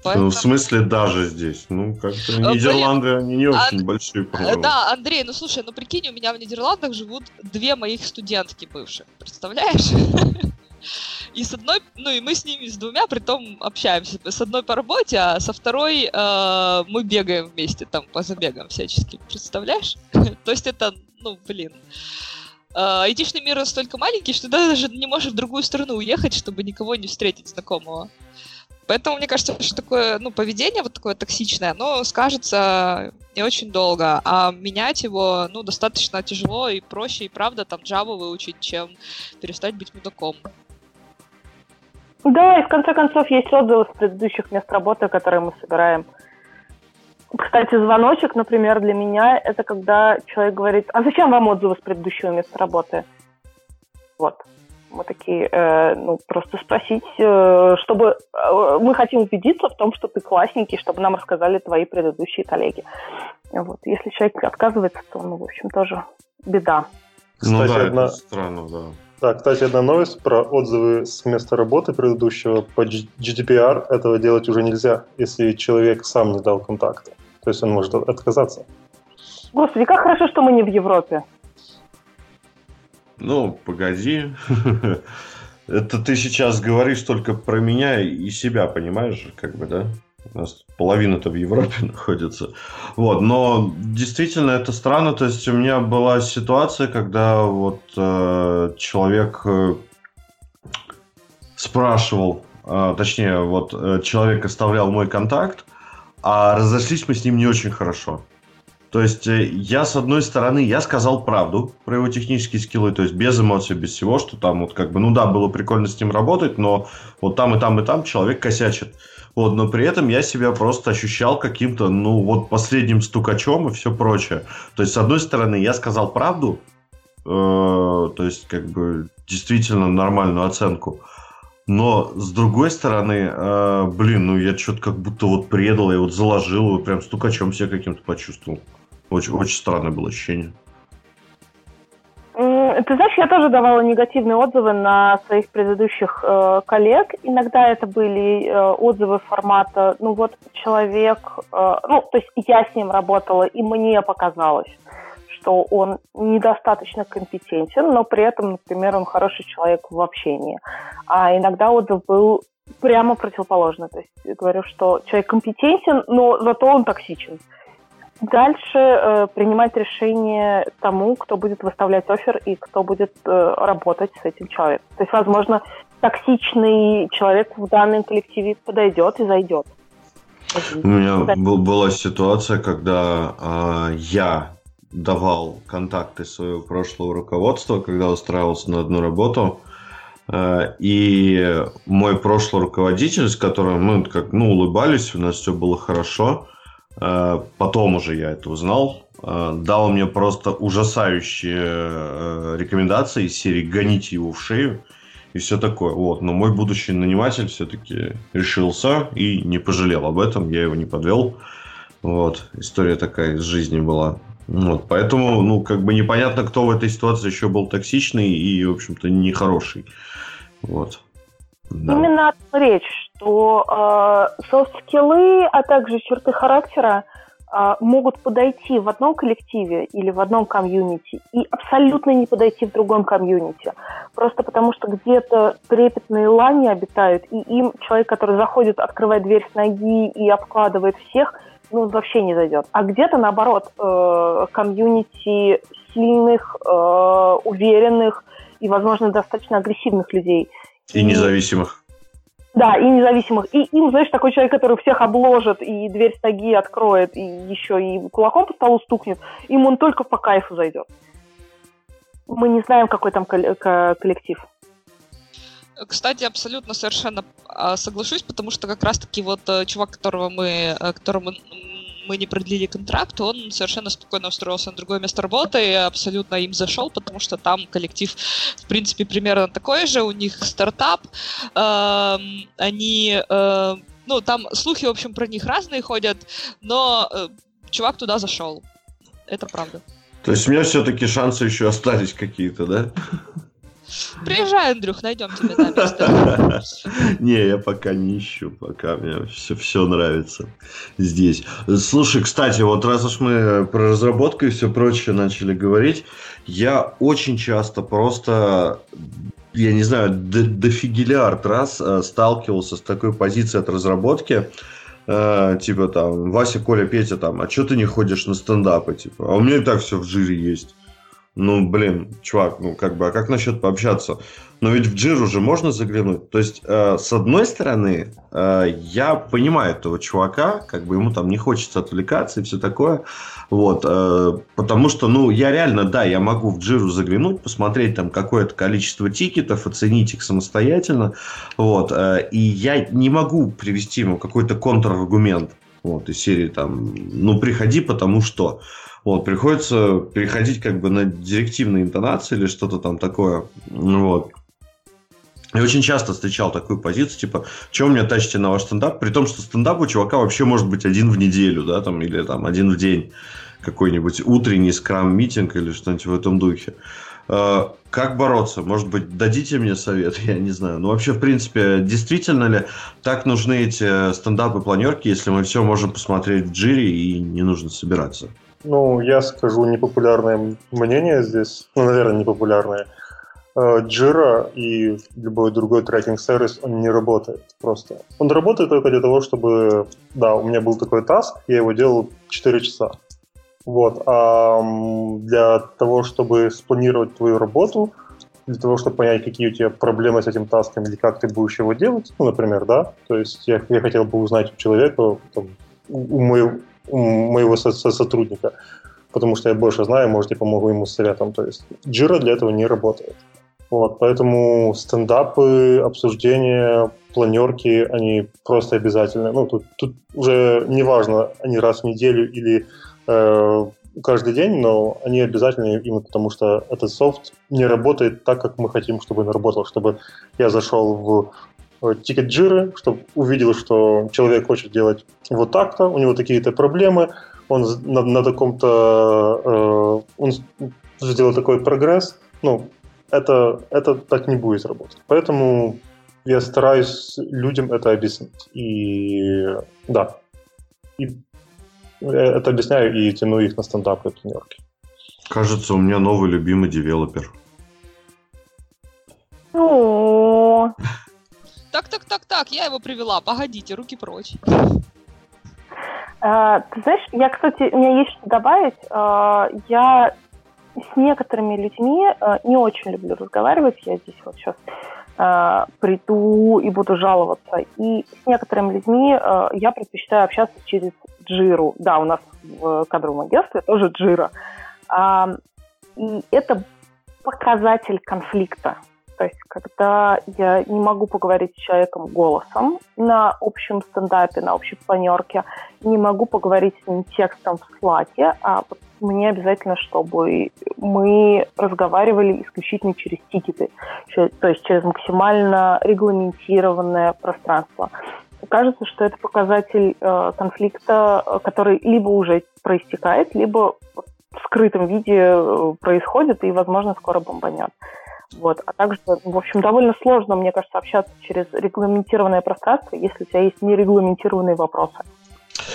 Ну, Поэтому- в смысле, даже здесь. Ну, как-то блин, Нидерланды, они не а- очень большие, Э, по-моему. Да, Андрей, ну слушай, ну прикинь, у меня в Нидерландах живут две моих студентки бывших, представляешь? И с одной, ну и мы с ними, с двумя, при том общаемся. С одной по работе, а со второй э, мы бегаем вместе там по забегам всячески. Представляешь? То есть это, ну, блин. Э, айтишный мир настолько маленький, что ты даже не можешь в другую страну уехать, чтобы никого не встретить знакомого. Поэтому мне кажется, что такое, ну, поведение вот такое токсичное, оно скажется не очень долго, а менять его, ну, достаточно тяжело и проще, и правда, там, Java выучить, чем перестать быть мудаком. Да, и в конце концов есть отзывы с предыдущих мест работы, которые мы собираем. Кстати, звоночек, например, для меня это когда человек говорит, а зачем вам отзывы с предыдущего места работы? Вот. Мы такие, э, ну, просто спросить, э, чтобы... Э, мы хотим убедиться в том, что ты классненький, чтобы нам рассказали твои предыдущие коллеги. Вот. Если человек отказывается, то, ну, в общем, тоже беда. Ну кстати, да, одна... это странно, да. Да, кстати, одна новость про отзывы с места работы предыдущего. По GDPR этого делать уже нельзя, если человек сам не дал контакты. То есть он может отказаться. Господи, как хорошо, что мы не в Европе. Ну, погоди. Это ты сейчас говоришь только про меня и себя, понимаешь, как бы, да? У нас половина-то в Европе находится. Вот, но действительно это странно. То есть у меня была ситуация, когда вот э, человек э, спрашивал, э, точнее, вот э, человек оставлял мой контакт, а разошлись мы с ним не очень хорошо. То есть э, я, с одной стороны, я сказал правду про его технические скиллы, то есть без эмоций, без всего, что там вот как бы, ну да, было прикольно с ним работать, но вот там и там и там человек косячит. Вот, но при этом я себя просто ощущал каким-то, ну, вот последним стукачом и все прочее. То есть, с одной стороны, я сказал правду, э, то есть, как бы, действительно нормальную оценку. Но, с другой стороны, э, блин, ну, я что-то как будто вот предал, я вот заложил его, прям стукачом себя каким-то почувствовал. Очень, очень странное было ощущение. Ты знаешь, я тоже давала негативные отзывы на своих предыдущих э, коллег. Иногда это были э, отзывы формата, ну вот человек, э, ну то есть я с ним работала, и мне показалось, что он недостаточно компетентен, но при этом, например, он хороший человек в общении. А иногда отзыв был прямо противоположный. То есть говорю, что человек компетентен, но зато он токсичен. Дальше э, принимать решение тому, кто будет выставлять офер и кто будет э, работать с этим человеком. То есть, возможно, токсичный человек в данном коллективе подойдет и зайдет. У меня был, была ситуация, когда э, я давал контакты своего прошлого руководства, когда устраивался на одну работу. Э, и мой прошлый руководитель, с которым мы как ну, улыбались, у нас все было хорошо – потом уже я это узнал. Э, дал мне просто ужасающие э, рекомендации из серии «Гоните его в шею» и все такое. Вот. Но мой будущий наниматель все-таки решился и не пожалел об этом. Я его не подвел. Вот. История такая из жизни была. Вот. Поэтому, ну, как бы непонятно, кто в этой ситуации еще был токсичный и, в общем-то, нехороший. Вот. Да. Именно о том речь, что э, софт-скиллы, а также черты характера э, могут подойти в одном коллективе или в одном комьюнити и абсолютно не подойти в другом комьюнити. Просто потому что где-то трепетные лани обитают, и им человек, который заходит, открывает дверь с ноги и обкладывает всех, ну, вообще не зайдет. А где-то, наоборот, э, комьюнити сильных, э, уверенных и, возможно, достаточно агрессивных людей. И независимых. Да, и независимых. И им, знаешь, такой человек, который всех обложит и дверь с ноги откроет, и еще и кулаком по столу стукнет, им он только по кайфу зайдет. Мы не знаем, какой там коллектив. Кстати, абсолютно совершенно а, соглашусь, потому что как раз-таки вот э, чувак, которого мы, э, которому мы не продлили контракт, он совершенно спокойно устроился на другое место работы и абсолютно им зашел, потому что там коллектив, в принципе, примерно такой же, у них стартап, э, они, э, ну, там слухи, в общем, про них разные ходят, но э, чувак туда зашел. Это правда. То есть у меня все-таки шансы еще остались какие-то, да? Приезжай, Андрюх, найдем тебе на место. Не, я пока не ищу, пока мне все, все нравится здесь. Слушай, кстати, вот раз уж мы про разработку и все прочее начали говорить, я очень часто просто я не знаю, дофигелиард раз э, сталкивался с такой позицией от разработки, э, типа там, Вася, Коля, Петя, там, а что ты не ходишь на стендапы, типа, а у меня и так все в жире есть. Ну, блин, чувак, ну как бы, а как насчет пообщаться? Но ведь в Джир уже можно заглянуть. То есть, э, с одной стороны, э, я понимаю этого чувака, как бы ему там не хочется отвлекаться и все такое. Вот, э, потому что, ну, я реально, да, я могу в Джиру заглянуть, посмотреть там какое-то количество тикетов, оценить их самостоятельно. Вот, э, и я не могу привести ему какой-то контраргумент. Вот, из серии там, ну, приходи, потому что. Вот, приходится переходить как бы на директивные интонации или что-то там такое. Вот. И очень часто встречал такую позицию, типа, что вы меня тащите на ваш стендап, при том, что стендап у чувака вообще может быть один в неделю, да, там, или там один в день, какой-нибудь утренний скрам-митинг или что-нибудь в этом духе. А, как бороться? Может быть, дадите мне совет? Я не знаю. Ну, вообще, в принципе, действительно ли так нужны эти стендапы-планерки, если мы все можем посмотреть в джире и не нужно собираться? Ну, я скажу непопулярное мнение здесь, ну, наверное, непопулярное. Э, Jira и любой другой трекинг-сервис, он не работает просто. Он работает только для того, чтобы... Да, у меня был такой таск, я его делал 4 часа. Вот. А для того, чтобы спланировать твою работу, для того, чтобы понять, какие у тебя проблемы с этим таском или как ты будешь его делать, ну, например, да, то есть я, я хотел бы узнать у человека, там, у, моего, моего со- со- сотрудника, потому что я больше знаю, может, я помогу ему с советом. То есть Jira для этого не работает. Вот, поэтому стендапы, обсуждения, планерки, они просто обязательны. Ну, тут, тут уже не важно, они раз в неделю или э, каждый день, но они обязательны именно потому, что этот софт не работает так, как мы хотим, чтобы он работал. Чтобы я зашел в тикет джиры, чтобы увидел, что человек хочет делать вот так-то, у него такие-то проблемы, он на, на таком-то... Э, он сделал такой прогресс, ну, это, это так не будет работать. Поэтому я стараюсь людям это объяснить. И да, и это объясняю и тяну их на стендапы и планерки. Кажется, у меня новый любимый девелопер. Ну, Так, так, так, так, я его привела. Погодите, руки прочь. а, ты знаешь, я, кстати, у меня есть что добавить. А, Я с некоторыми людьми а, не очень люблю разговаривать. Я здесь вот сейчас приду и буду жаловаться. И с некоторыми людьми я предпочитаю общаться через Джиру. Да, у нас в кадровом агентстве тоже Джира. И это показатель конфликта. То есть, когда я не могу поговорить с человеком голосом на общем стендапе, на общей планерке, не могу поговорить с ним текстом в слаке, а вот мне обязательно, чтобы мы разговаривали исключительно через тикеты, то есть через максимально регламентированное пространство. Кажется, что это показатель э, конфликта, э, который либо уже проистекает, либо в скрытом виде э, происходит и, возможно, скоро бомбанет. Вот. А также, в общем, довольно сложно, мне кажется, общаться через регламентированное пространство, если у тебя есть нерегламентированные вопросы.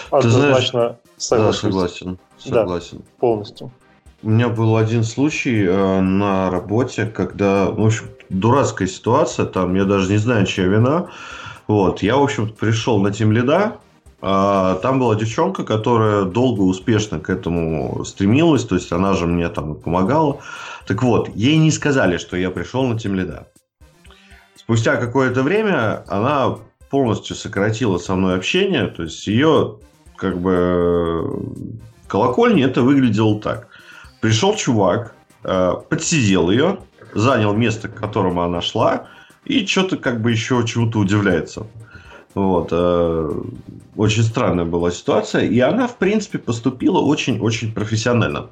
Однозначно Да, соглашусь. согласен. Да. Согласен. Полностью. У меня был один случай э, на работе, когда, в общем, дурацкая ситуация, там, я даже не знаю, чья вина. Вот, я, в общем пришел на тем лида, там была девчонка, которая долго успешно к этому стремилась, то есть она же мне там и помогала. Так вот, ей не сказали, что я пришел на тем лида. Спустя какое-то время она полностью сократила со мной общение, то есть ее как бы колокольни это выглядело так. Пришел чувак, э, подсидел ее, занял место, к которому она шла, и что-то как бы еще чему-то удивляется. Вот. э, Очень странная была ситуация. И она, в принципе, поступила очень-очень профессионально.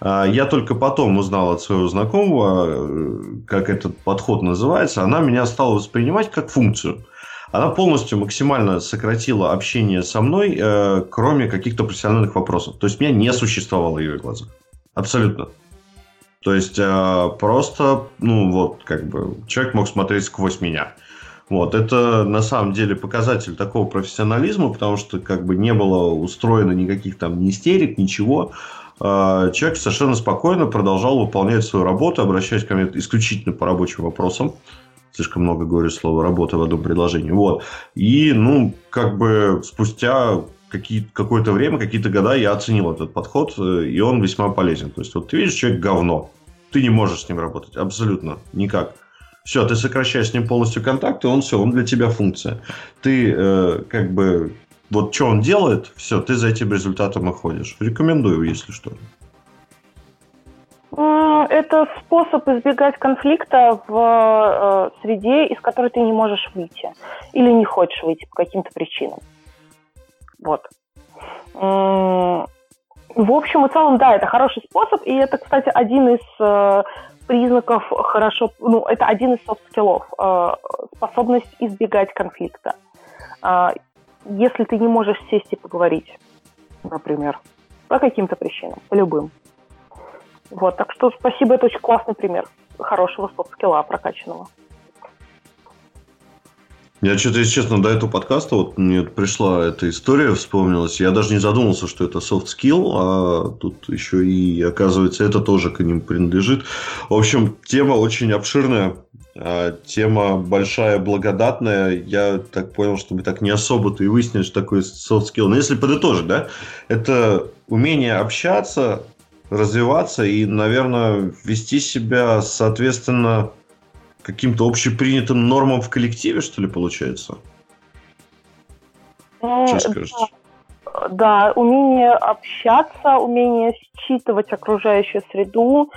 А, Я только потом узнал от своего знакомого, э, как этот подход называется. Она меня стала воспринимать как функцию. Она полностью максимально сократила общение со мной, э, кроме каких-то профессиональных вопросов. То есть меня не существовало ее глазах. Абсолютно. То есть э, просто, ну вот, как бы человек мог смотреть сквозь меня. Вот, это на самом деле показатель такого профессионализма, потому что как бы не было устроено никаких там ни истерик, ничего. а, человек совершенно спокойно продолжал выполнять свою работу, обращаясь ко мне исключительно по рабочим вопросам. Слишком много говорю слова «работа» в одном предложении. Вот. И, ну, как бы спустя какие, какое-то время, какие-то года я оценил этот подход, э, и он весьма полезен. То есть, вот ты видишь, человек говно. Ты не можешь с ним работать. Абсолютно. Никак. Все, ты сокращаешь с ним полностью контакты, он все, он для тебя функция. Ты э, как бы вот что он делает, все, ты за этим результатом и ходишь. Рекомендую, если что. Это способ избегать конфликта в э, среде, из которой ты не можешь выйти. Или не хочешь выйти по каким-то причинам. Вот. В общем и целом, да, это хороший способ, и это, кстати, один из э, признаков хорошо, ну, это один из софт-скиллов, э, способность избегать конфликта. Э, если ты не можешь сесть и поговорить, например, по каким-то причинам, по любым. Вот, так что спасибо, это очень классный пример хорошего софт-скилла прокачанного. Я что-то, если честно, до этого подкаста вот мне пришла эта история, вспомнилась. Я даже не задумался, что это soft skill, а тут еще и, оказывается, это тоже к ним принадлежит. В общем, тема очень обширная, а, тема большая, благодатная. Я так понял, что мы так не особо-то и выяснили, что такое soft skill. Но если подытожить, да, это умение общаться, развиваться и, наверное, вести себя, соответственно, каким-то общепринятым нормам в коллективе, что ли, получается? Ну, что скажешь? Да, да, умение общаться, умение считывать окружающую среду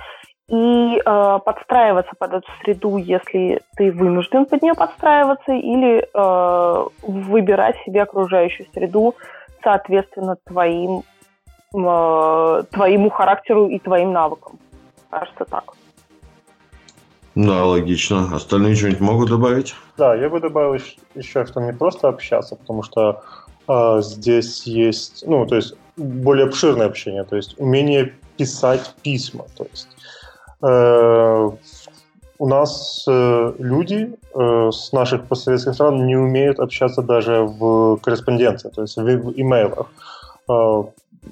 и э, подстраиваться под эту среду, если ты вынужден под нее подстраиваться, или э, выбирать себе окружающую среду соответственно твоим, э, твоему характеру и твоим навыкам. Кажется так. Да, логично. Остальные что-нибудь могут добавить? Да, я бы добавил еще, что не просто общаться, потому что э, здесь есть, ну, то есть более обширное общение, то есть умение писать письма. То есть э, у нас э, люди э, с наших постсоветских стран не умеют общаться даже в корреспонденции, то есть в, в имейлах. Э,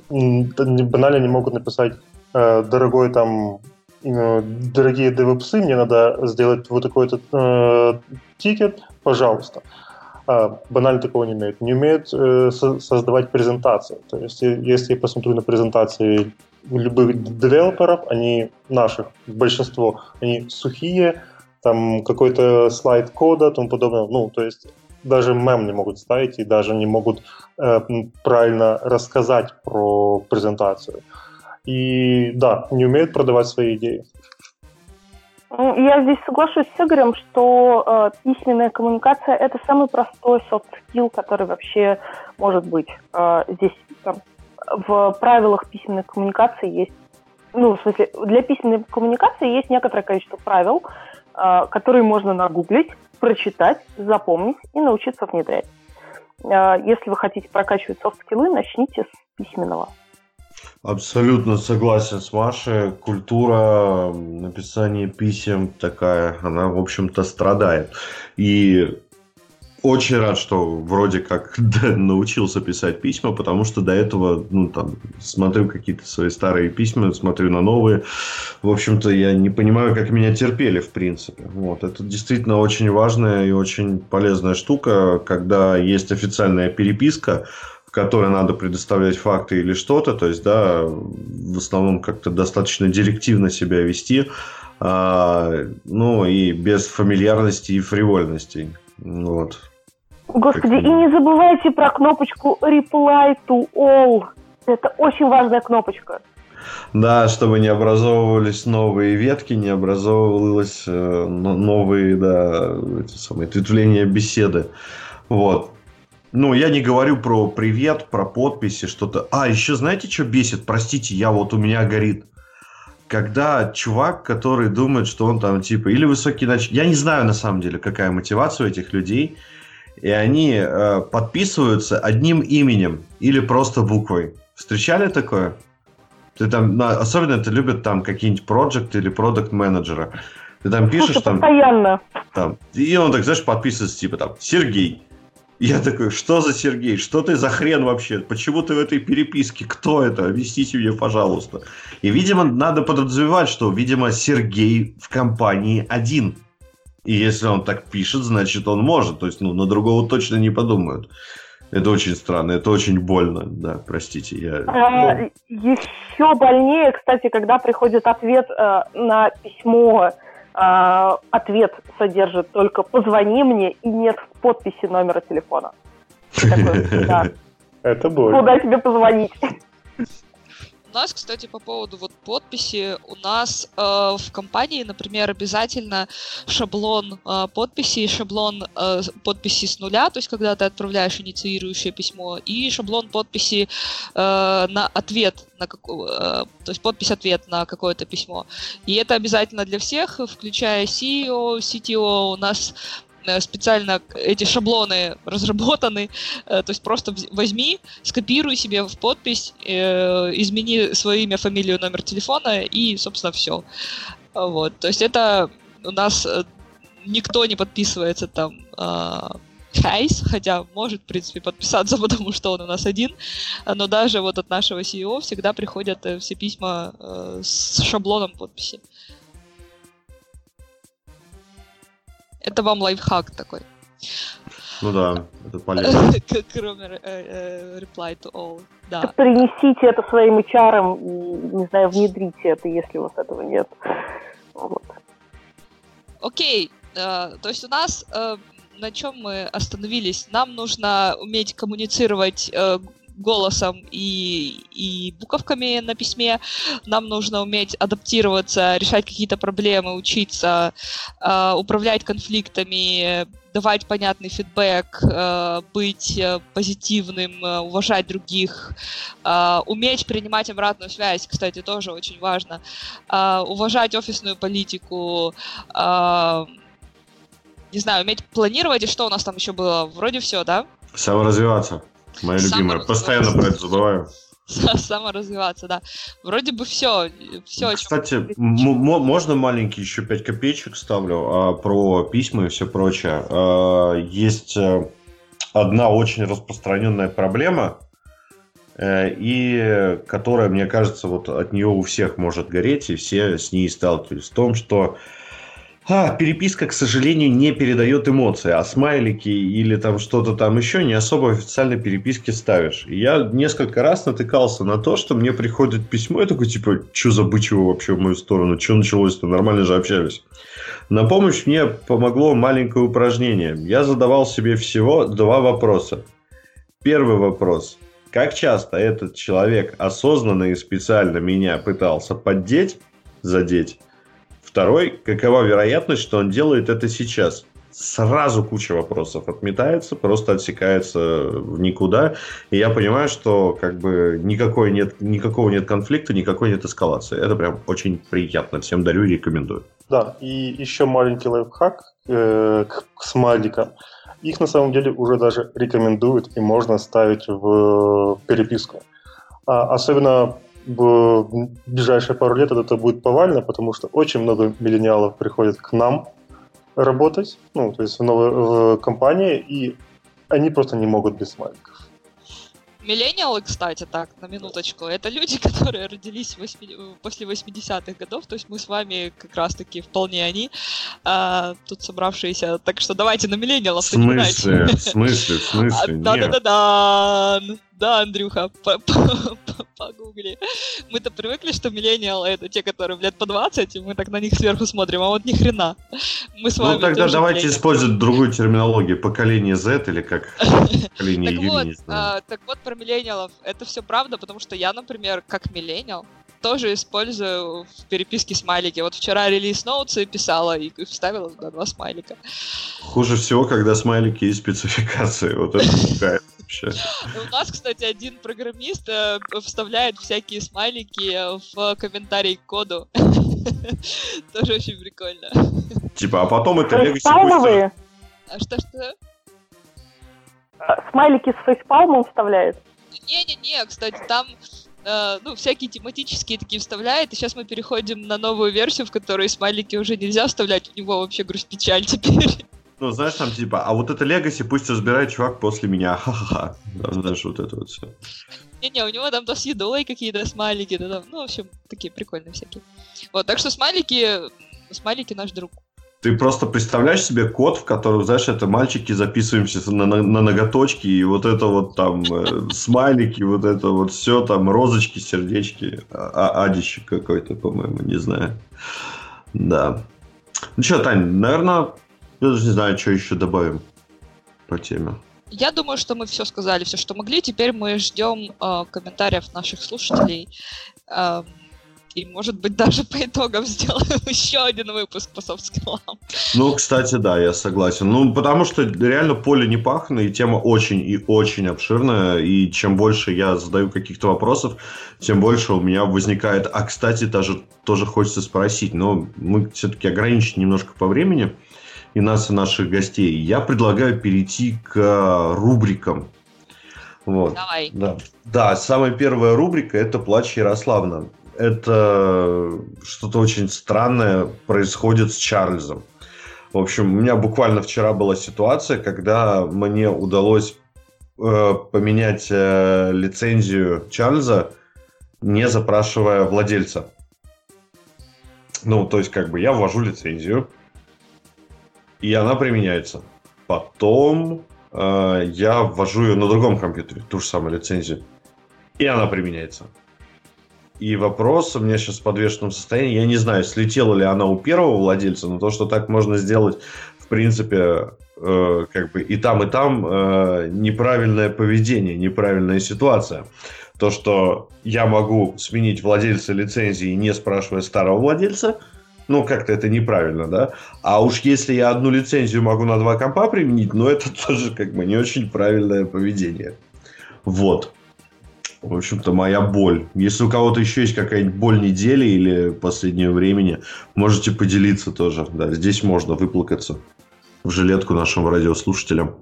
банально не могут написать э, дорогой там дорогие девопсы, мне надо сделать вот такой-то э, тикет, пожалуйста. А, банально такого не умеют. Не умеют э, со- создавать презентации. То есть, если я посмотрю на презентации любых девелоперов, они наших, большинство, они сухие, там какой-то слайд кода, тому подобное. Ну, то есть даже мем не могут ставить и даже не могут э, правильно рассказать про презентацию. И да, не умеют продавать свои идеи. Ну, я здесь соглашусь с Игорем, что э, письменная коммуникация это самый простой soft skill, который вообще может быть. Э, здесь там, в правилах письменной коммуникации есть, ну, в смысле, для письменной коммуникации есть некоторое количество правил, э, которые можно нагуглить, прочитать, запомнить и научиться внедрять. Э, если вы хотите прокачивать софт-скиллы, начните с письменного. Абсолютно согласен с Машей. Культура написания писем такая, она, в общем-то, страдает. И очень рад, что вроде как да, научился писать письма, потому что до этого, ну, там, смотрю какие-то свои старые письма, смотрю на новые. В общем-то, я не понимаю, как меня терпели, в принципе. Вот. Это действительно очень важная и очень полезная штука, когда есть официальная переписка, в которой надо предоставлять факты или что-то, то есть, да, в основном как-то достаточно директивно себя вести, а, ну, и без фамильярности и фривольности. Вот. Господи, и не забывайте про кнопочку Reply to All. Это очень важная кнопочка. Да, чтобы не образовывались новые ветки, не образовывалось э, новые, да, эти самые ответвления беседы. Вот. Ну, я не говорю про привет, про подписи, что-то. А, еще знаете, что бесит? Простите, я вот у меня горит. Когда чувак, который думает, что он там типа или высокий нач... Я не знаю на самом деле, какая мотивация у этих людей. И они э, подписываются одним именем или просто буквой. Встречали такое? Ты там, ну, особенно это любят там какие-нибудь проект или продукт менеджера. Ты там пишешь Слушай, там... Постоянно. Там, и он так, знаешь, подписывается типа там Сергей Я такой, что за Сергей? Что ты за хрен вообще? Почему ты в этой переписке? Кто это? Объясните мне, пожалуйста. И, видимо, надо подразумевать, что, видимо, Сергей в компании один. И если он так пишет, значит, он может. То есть, ну, на другого точно не подумают. Это очень странно, это очень больно, да, простите. Я... А, еще больнее, кстати, когда приходит ответ э, на письмо, э, ответ содержит только «позвони мне» и нет подписи номера телефона. Это боль. Куда тебе позвонить? У нас, кстати, по поводу вот подписи, у нас э, в компании, например, обязательно шаблон э, подписи, шаблон э, подписи с нуля, то есть когда ты отправляешь инициирующее письмо, и шаблон подписи э, на ответ, на как, э, то есть подпись ответ на какое-то письмо. И это обязательно для всех, включая CEO, CTO. У нас специально эти шаблоны разработаны, э, то есть просто возьми, скопируй себе в подпись, э, измени свое имя, фамилию, номер телефона и, собственно, все. Вот, то есть это у нас никто не подписывается там Хайс, хотя может, в принципе, подписаться, потому что он у нас один, но даже вот от нашего CEO всегда приходят все письма с шаблоном подписи. Это вам лайфхак такой. Ну да, это полезно. Кроме э, э, reply to all. Да. Принесите это своим HR, не знаю, внедрите это, если у вас этого нет. Вот. Окей, э, то есть у нас на чем мы остановились? Нам нужно уметь коммуницировать голосом и, и буковками на письме. Нам нужно уметь адаптироваться, решать какие-то проблемы, учиться, э, управлять конфликтами, давать понятный фидбэк, э, быть позитивным, э, уважать других, э, уметь принимать обратную связь, кстати, тоже очень важно, э, уважать офисную политику, не знаю, уметь планировать, и что у нас там еще было? Вроде все, да? Саморазвиваться. Моя любимая. Постоянно про это забываю. Саморазвиваться, да. Вроде бы все. все Кстати, можно маленький еще 5 копеечек ставлю а, про письма и все прочее. А, есть э, одна очень распространенная проблема, э, и которая, мне кажется, вот от нее у всех может гореть, и все с ней сталкивались. В том, что а, переписка, к сожалению, не передает эмоции, а смайлики или там что-то там еще не особо в официальной переписке ставишь. И я несколько раз натыкался на то, что мне приходит письмо, я такой, типа, что за бычево вообще в мою сторону, что началось-то, нормально же общались. На помощь мне помогло маленькое упражнение. Я задавал себе всего два вопроса. Первый вопрос. Как часто этот человек осознанно и специально меня пытался поддеть, задеть? Второй, какова вероятность, что он делает это сейчас? Сразу куча вопросов отметается, просто отсекается в никуда. И я понимаю, что как бы никакой нет, никакого нет конфликта, никакой нет эскалации. Это прям очень приятно. Всем дарю и рекомендую. Да, и еще маленький лайфхак э, к, к смайликам. Их на самом деле уже даже рекомендуют и можно ставить в переписку. А, особенно в ближайшие пару лет это будет повально, потому что очень много миллениалов приходят к нам работать, ну, то есть в новые в компании, и они просто не могут без смайликов. Миллениалы, кстати, так, на минуточку, это люди, которые родились 8, после 80-х годов, то есть мы с вами как раз-таки вполне они, а, тут собравшиеся, так что давайте на миллениалов В смысле? В смысле? В смысле? Да-да-да-да! Да, Андрюха, погугли. Мы-то привыкли, что миллениалы это те, которые лет по 20, и мы так на них сверху смотрим, а вот ни хрена. Мы с ну, вами Ну тогда давайте использовать другую терминологию. Поколение Z или как поколение так вот, а, так вот про миллениалов. Это все правда, потому что я, например, как миллениал, тоже использую в переписке смайлики. Вот вчера релиз ноутсы писала и вставила туда два смайлика. Хуже всего, когда смайлики из спецификации. Вот это пугает вообще. У нас, кстати, один программист э, вставляет всякие смайлики в комментарий к коду. Тоже очень прикольно. Типа, а потом это Legacy А что-что? А, смайлики с фейспалмом вставляет? Не-не-не, кстати, там Uh, ну, всякие тематические такие вставляет, и сейчас мы переходим на новую версию, в которой смайлики уже нельзя вставлять, у него вообще грусть-печаль теперь. Ну, знаешь, там типа, а вот это Легаси пусть разбирает чувак после меня. Ха-ха-ха. знаешь, вот это вот все. Не-не, у него там то с едой какие-то смайлики, да, там, ну, в общем, такие прикольные всякие. Вот, так что смайлики, смайлики наш друг. Ты просто представляешь себе код, в котором, знаешь, это мальчики записываемся на, на, на ноготочки, и вот это вот там э, смайлики, вот это вот все, там розочки, сердечки, а, а адищик какой-то, по-моему, не знаю. Да. Ну что, Тань, наверное, я даже не знаю, что еще добавим по теме. Я думаю, что мы все сказали, все, что могли. Теперь мы ждем э, комментариев наших слушателей. Э, и, может быть, даже по итогам сделаем еще один выпуск по софт-скиллам. Ну, кстати, да, я согласен. Ну, потому что реально поле не пахано, и тема очень и очень обширная, и чем больше я задаю каких-то вопросов, тем больше у меня возникает... А, кстати, даже тоже хочется спросить, но мы все-таки ограничены немножко по времени, и нас, и наших гостей. Я предлагаю перейти к рубрикам. Вот. Давай. Да. да, самая первая рубрика – это «Плач Ярославна» это что-то очень странное происходит с Чарльзом. В общем, у меня буквально вчера была ситуация, когда мне удалось э, поменять э, лицензию Чарльза, не запрашивая владельца. Ну, то есть, как бы я ввожу лицензию, и она применяется. Потом э, я ввожу ее на другом компьютере, ту же самую лицензию, и она применяется. И вопрос у меня сейчас в подвешенном состоянии. Я не знаю, слетела ли она у первого владельца, но то, что так можно сделать, в принципе, э, как бы и там, и там э, неправильное поведение, неправильная ситуация. То, что я могу сменить владельца лицензии, не спрашивая старого владельца, ну, как-то это неправильно, да? А уж если я одну лицензию могу на два компа применить, ну, это тоже как бы не очень правильное поведение. Вот в общем-то, моя боль. Если у кого-то еще есть какая-нибудь боль недели или последнего времени, можете поделиться тоже. Да, здесь можно выплакаться в жилетку нашим радиослушателям.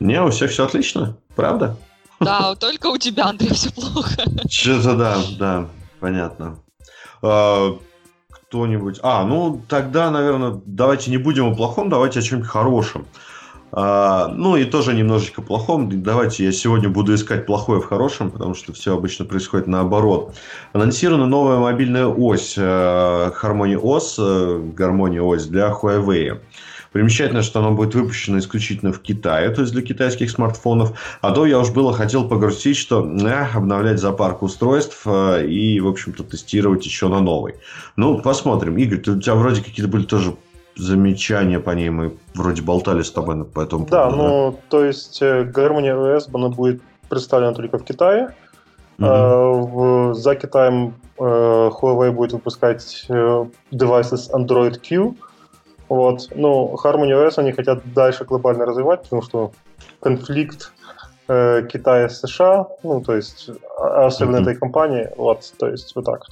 Не, у всех все отлично, правда? Да, только у тебя, Андрей, все плохо. Что-то да, да, понятно. А, кто-нибудь... А, ну тогда, наверное, давайте не будем о плохом, давайте о чем-нибудь хорошем. А, ну и тоже немножечко плохом. Давайте я сегодня буду искать плохое в хорошем, потому что все обычно происходит наоборот. Анонсирована новая мобильная ось э, Harmony OS, э, Harmony OS для Huawei. Примечательно, что она будет выпущена исключительно в Китае, то есть для китайских смартфонов. А то я уж было хотел погрустить, что э, обновлять запарк устройств э, и, в общем-то, тестировать еще на новый. Ну, посмотрим. Игорь, ты, у тебя вроде какие-то были тоже замечания по ней, мы вроде болтали с тобой по этому да, поводу. Да, ну, то есть э, OS, она будет представлена только в Китае. В, за Китаем э, Huawei будет выпускать э, devices Android Q. Вот. Ну, Harmony OS они хотят дальше глобально развивать, потому что конфликт э, Китая с США, ну, то есть, а, особенно mm-hmm. этой компании, вот, то есть, вот так.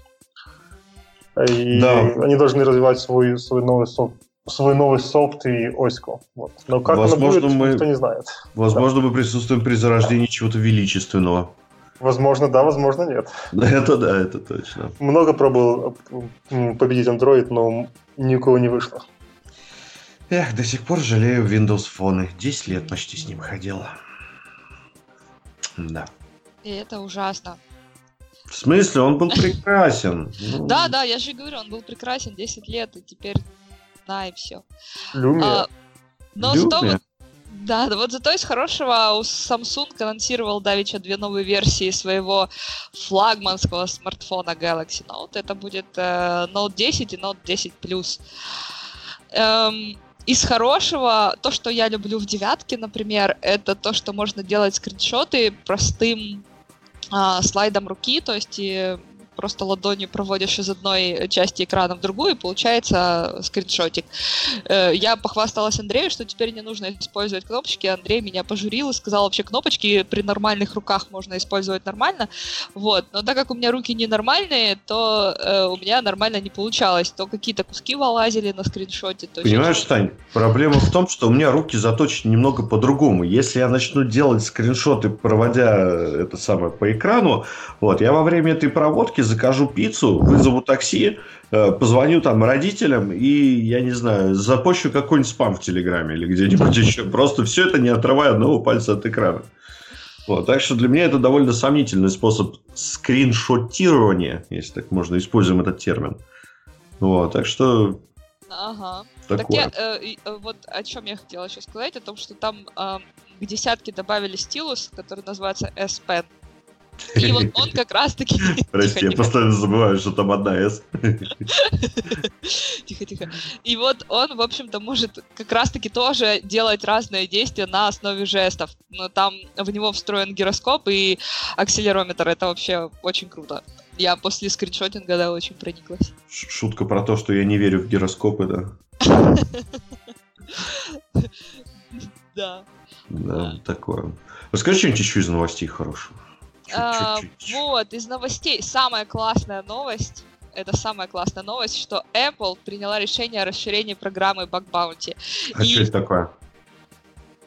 И да. они должны развивать свой, свой новый софт, свой новый софт и оську. Вот. Но как возможно, будет, мы, никто не знает. Возможно, да. мы присутствуем при зарождении чего-то величественного. Возможно, да, возможно, нет. Это да, это точно. Много пробовал победить Android, но ни у кого не вышло. Эх, до сих пор жалею Windows Phone. 10 лет почти с ним ходила. Да. И это ужасно. В смысле? Он был прекрасен. Ну. Да, да, я же говорю, он был прекрасен 10 лет, и теперь да, и все. А, но зато да, вот зато из хорошего Samsung анонсировал давеча две новые версии своего флагманского смартфона Galaxy Note. Это будет э, Note 10 и Note 10 Plus. Эм, из хорошего, то, что я люблю в девятке, например, это то, что можно делать скриншоты простым э, слайдом руки, то есть и просто ладонью проводишь из одной части экрана в другую, и получается скриншотик. Э, я похвасталась Андрею, что теперь не нужно использовать кнопочки. Андрей меня пожурил и сказал, вообще кнопочки при нормальных руках можно использовать нормально. Вот. Но так как у меня руки ненормальные, то э, у меня нормально не получалось. То какие-то куски вылазили на скриншоте. То Понимаешь, сейчас... Тань, проблема в том, что у меня руки заточены немного по-другому. Если я начну делать скриншоты, проводя это самое по экрану, вот, я во время этой проводки закажу пиццу, вызову такси, э, позвоню там родителям и, я не знаю, запущу какой-нибудь спам в Телеграме или где-нибудь еще. Просто все это не отрывая одного пальца от экрана. Вот, так что для меня это довольно сомнительный способ скриншотирования, если так можно, используем этот термин. Вот, так что Ага. такое. Так я, э, э, вот о чем я хотела еще сказать, о том, что там э, к десятке добавили стилус, который называется S Pen. И вот он как раз-таки... Прости, я постоянно забываю, что там одна S. Тихо-тихо. И вот он, в общем-то, может как раз-таки тоже делать разные действия на основе жестов. Но там в него встроен гироскоп и акселерометр. Это вообще очень круто. Я после скриншотинга, да, очень прониклась. Шутка про то, что я не верю в гироскопы, да. Да. Да, такое. Расскажи что-нибудь еще из новостей хорошего. А, Чуть-чуть. вот, из новостей. Самая классная новость. Это самая классная новость, что Apple приняла решение о расширении программы Bug Bounty. А и- что это такое?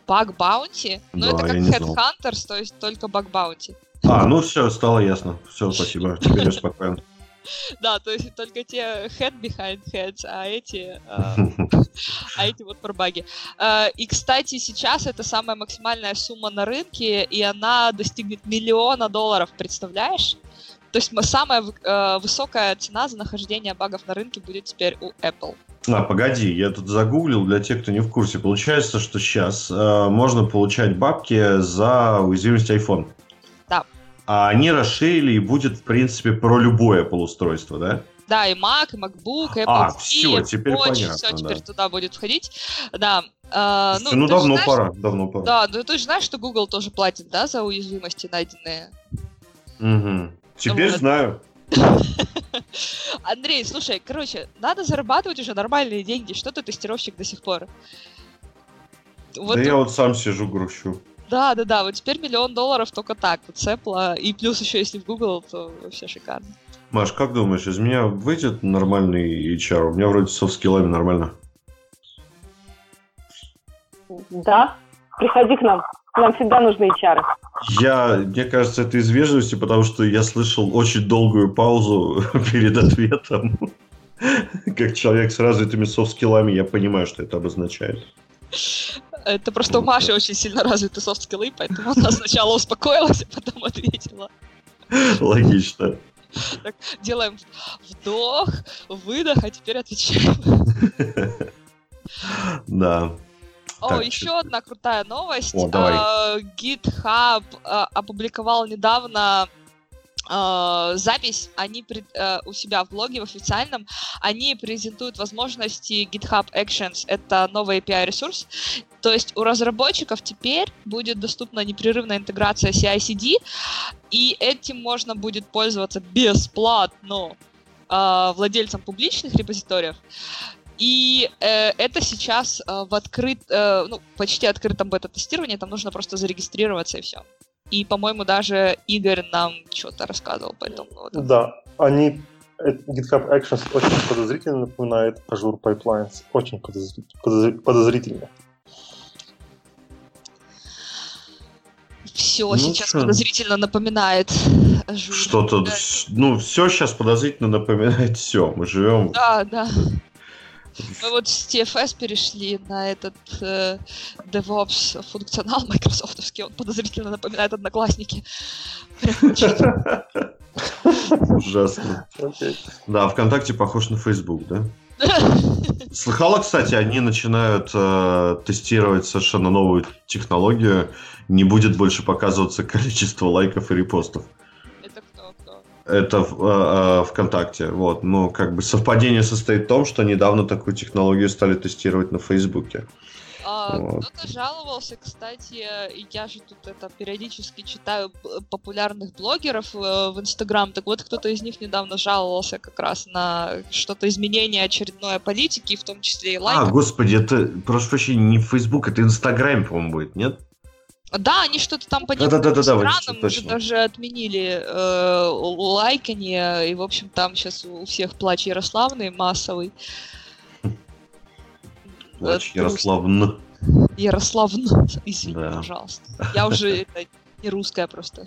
Bug Bounty? Ну, Да, это как. Headhunters, то есть только Bug Bounty. А, ну все, стало ясно. Все, спасибо. Теперь я спокоен. Да, то есть только те head behind heads, а эти, а, а эти вот про баги. А, И, кстати, сейчас это самая максимальная сумма на рынке, и она достигнет миллиона долларов, представляешь? То есть самая э, высокая цена за нахождение багов на рынке будет теперь у Apple. А, погоди, я тут загуглил для тех, кто не в курсе. Получается, что сейчас э, можно получать бабки за уязвимость iPhone. Да. А они расширили и будет, в принципе, про любое полустройство, да? Да, и Mac, и MacBook, и Apple А, TV, всё, теперь Watch, понятно, все да. теперь туда будет входить. Да. а, Ну, же давно знаешь- пора, давно пора. Да, ну ты же знаешь, что Google тоже платит, да, за уязвимости найденные? Мгм. Теперь Вот. знаю. Андрей, слушай, короче, надо зарабатывать уже нормальные деньги. Что ты тестировщик до сих пор? Вот, да я вот сам сижу, грущу. Да, да, да, вот теперь миллион долларов только так, вот с Apple, а, и плюс еще если в Google, то вообще шикарно. Маш, как думаешь, из меня выйдет нормальный HR? У меня вроде со скиллами нормально. Да, приходи к нам. Нам всегда нужны HR. Я, мне кажется, это из вежливости, потому что я слышал очень долгую паузу перед ответом. Как человек с развитыми софт-скиллами, я понимаю, что это обозначает. Это просто у Маши очень сильно развиты софт-скиллы, поэтому она сначала успокоилась, а потом ответила. Логично. Так, делаем вдох, выдох, а теперь отвечаем. Да. О, Так, еще чё- одна крутая новость. О, давай. А, GitHub а, опубликовал недавно а, запись, они пред- а, у себя в блоге в официальном, они презентуют возможности GitHub Actions, это новый API-ресурс, то есть у разработчиков теперь будет доступна непрерывная интеграция CI/CD, и этим можно будет пользоваться бесплатно а, владельцам публичных репозиториев. И э, это сейчас э, в открыт, э, ну, почти открытом бета-тестировании, там нужно просто зарегистрироваться и все. И, по-моему, даже Игорь нам что-то рассказывал по этому поводу. Да, они... э, GitHub Actions очень подозрительно напоминает Azure Pipelines. Очень подозри- подозри- подозрительно. Все Ну сейчас чё? подозрительно напоминает Azure. Что-то, Да. ну, все сейчас подозрительно напоминает все. Мы живем Да, да. Мы вот с TFS перешли на этот э, DevOps функционал майкрософтовский. Он подозрительно напоминает одноклассники. Ужасно. Да, ВКонтакте похож на Facebook, да? Слыхала, кстати, они начинают э, тестировать совершенно новую технологию. Не будет больше показываться количество лайков и репостов. Это в, э, ВКонтакте. Вот. Но как бы совпадение состоит в том, что недавно такую технологию стали тестировать на Фейсбуке. А, Вот. Кто-то жаловался, кстати, и я же тут это периодически читаю популярных блогеров э, в Инстаграм. Так вот, кто-то из них недавно жаловался как раз на что-то изменение очередной политики, в том числе и А, лайков. господи, это, прошу прощения, не Facebook, это Инстаграм, по-моему, будет, нет? Да, они что-то там по некоторым вот странам точно. уже даже отменили э, лайканье, и, в общем, там сейчас у всех плач Ярославный массовый. Плач Ярославн. Ярославн, извини, Да. пожалуйста. Я уже это, не русская просто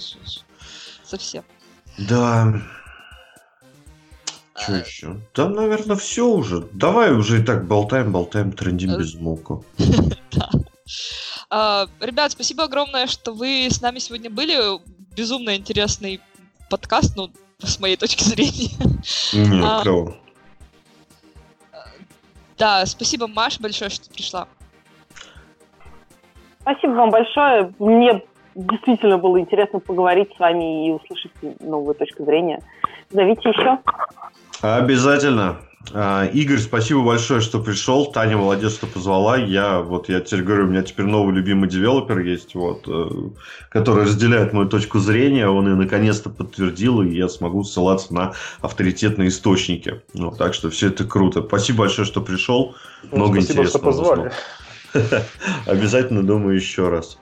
совсем. Да. что еще? Да, наверное, все уже. Давай уже и так болтаем, болтаем, трендим Э, без муку. Да. А, Ребят, спасибо огромное, что вы с нами сегодня были. Безумно интересный подкаст, ну, с моей точки зрения. Не, А. клево. Да, спасибо, Маш, большое, что пришла. Спасибо вам большое. Мне действительно было интересно поговорить с вами и услышать новую точку зрения. Зовите еще. Обязательно. А, Игорь, спасибо большое, что пришел. Таня, молодец, что позвала. Я вот я теперь говорю, у меня теперь новый любимый девелопер есть, вот, э, который разделяет мою точку зрения. Он ее наконец-то подтвердил, и я смогу ссылаться на авторитетные источники. Ну, так что все это круто. Спасибо большое, что пришел. Ну, Много спасибо, что интересного позвали. узнал. Обязательно, думаю, еще раз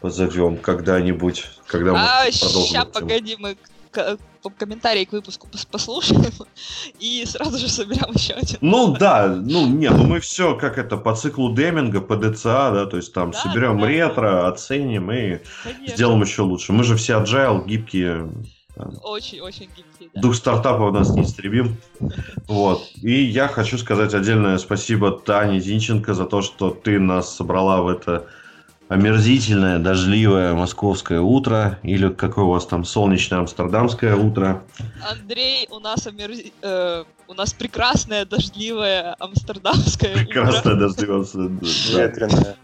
позовем когда-нибудь, когда мы А, продолжим. тему. погоди, мы комментарии к выпуску пос- послушаем и сразу же соберем еще один. Ну да, ну не, ну мы все как это по циклу деминга, по ДЦА, да, то есть там Да, соберем да. ретро, оценим и Конечно. сделаем еще лучше. Мы же все agile, гибкие, Очень-очень гибкий, да. дух стартапа у нас неистребим. Вот. И я хочу сказать отдельное спасибо Тане Зинченко за то, что ты нас собрала в это омерзительное, дождливое московское утро, или какое у вас там солнечное амстердамское утро. Андрей, у нас омерзи- э, у нас прекрасное дождливое амстердамское Прекрасное дождливое, да, Ветреная.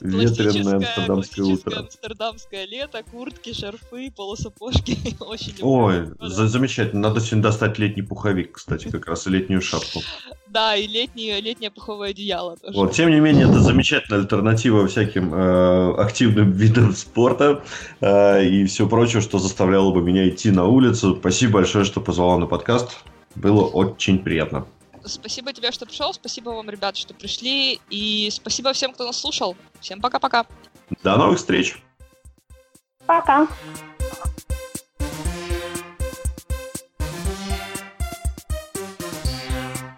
Ветреное амстердамское утро. амстердамское лето, куртки, шарфы, полусапожки. Очень Ой, за- замечательно. Надо сегодня достать летний пуховик, кстати, как раз и летнюю шапку. Да, и летнее, летнее пуховое одеяло тоже. Вот, тем не менее, это замечательная альтернатива всяким э, активным видам спорта э, и все прочее, что заставляло бы меня идти на улицу. Спасибо большое, что позвала на подкаст. Было очень приятно. Спасибо тебе, что пришел, спасибо вам, ребят, что пришли, и спасибо всем, кто нас слушал. Всем пока-пока. До новых встреч! Пока.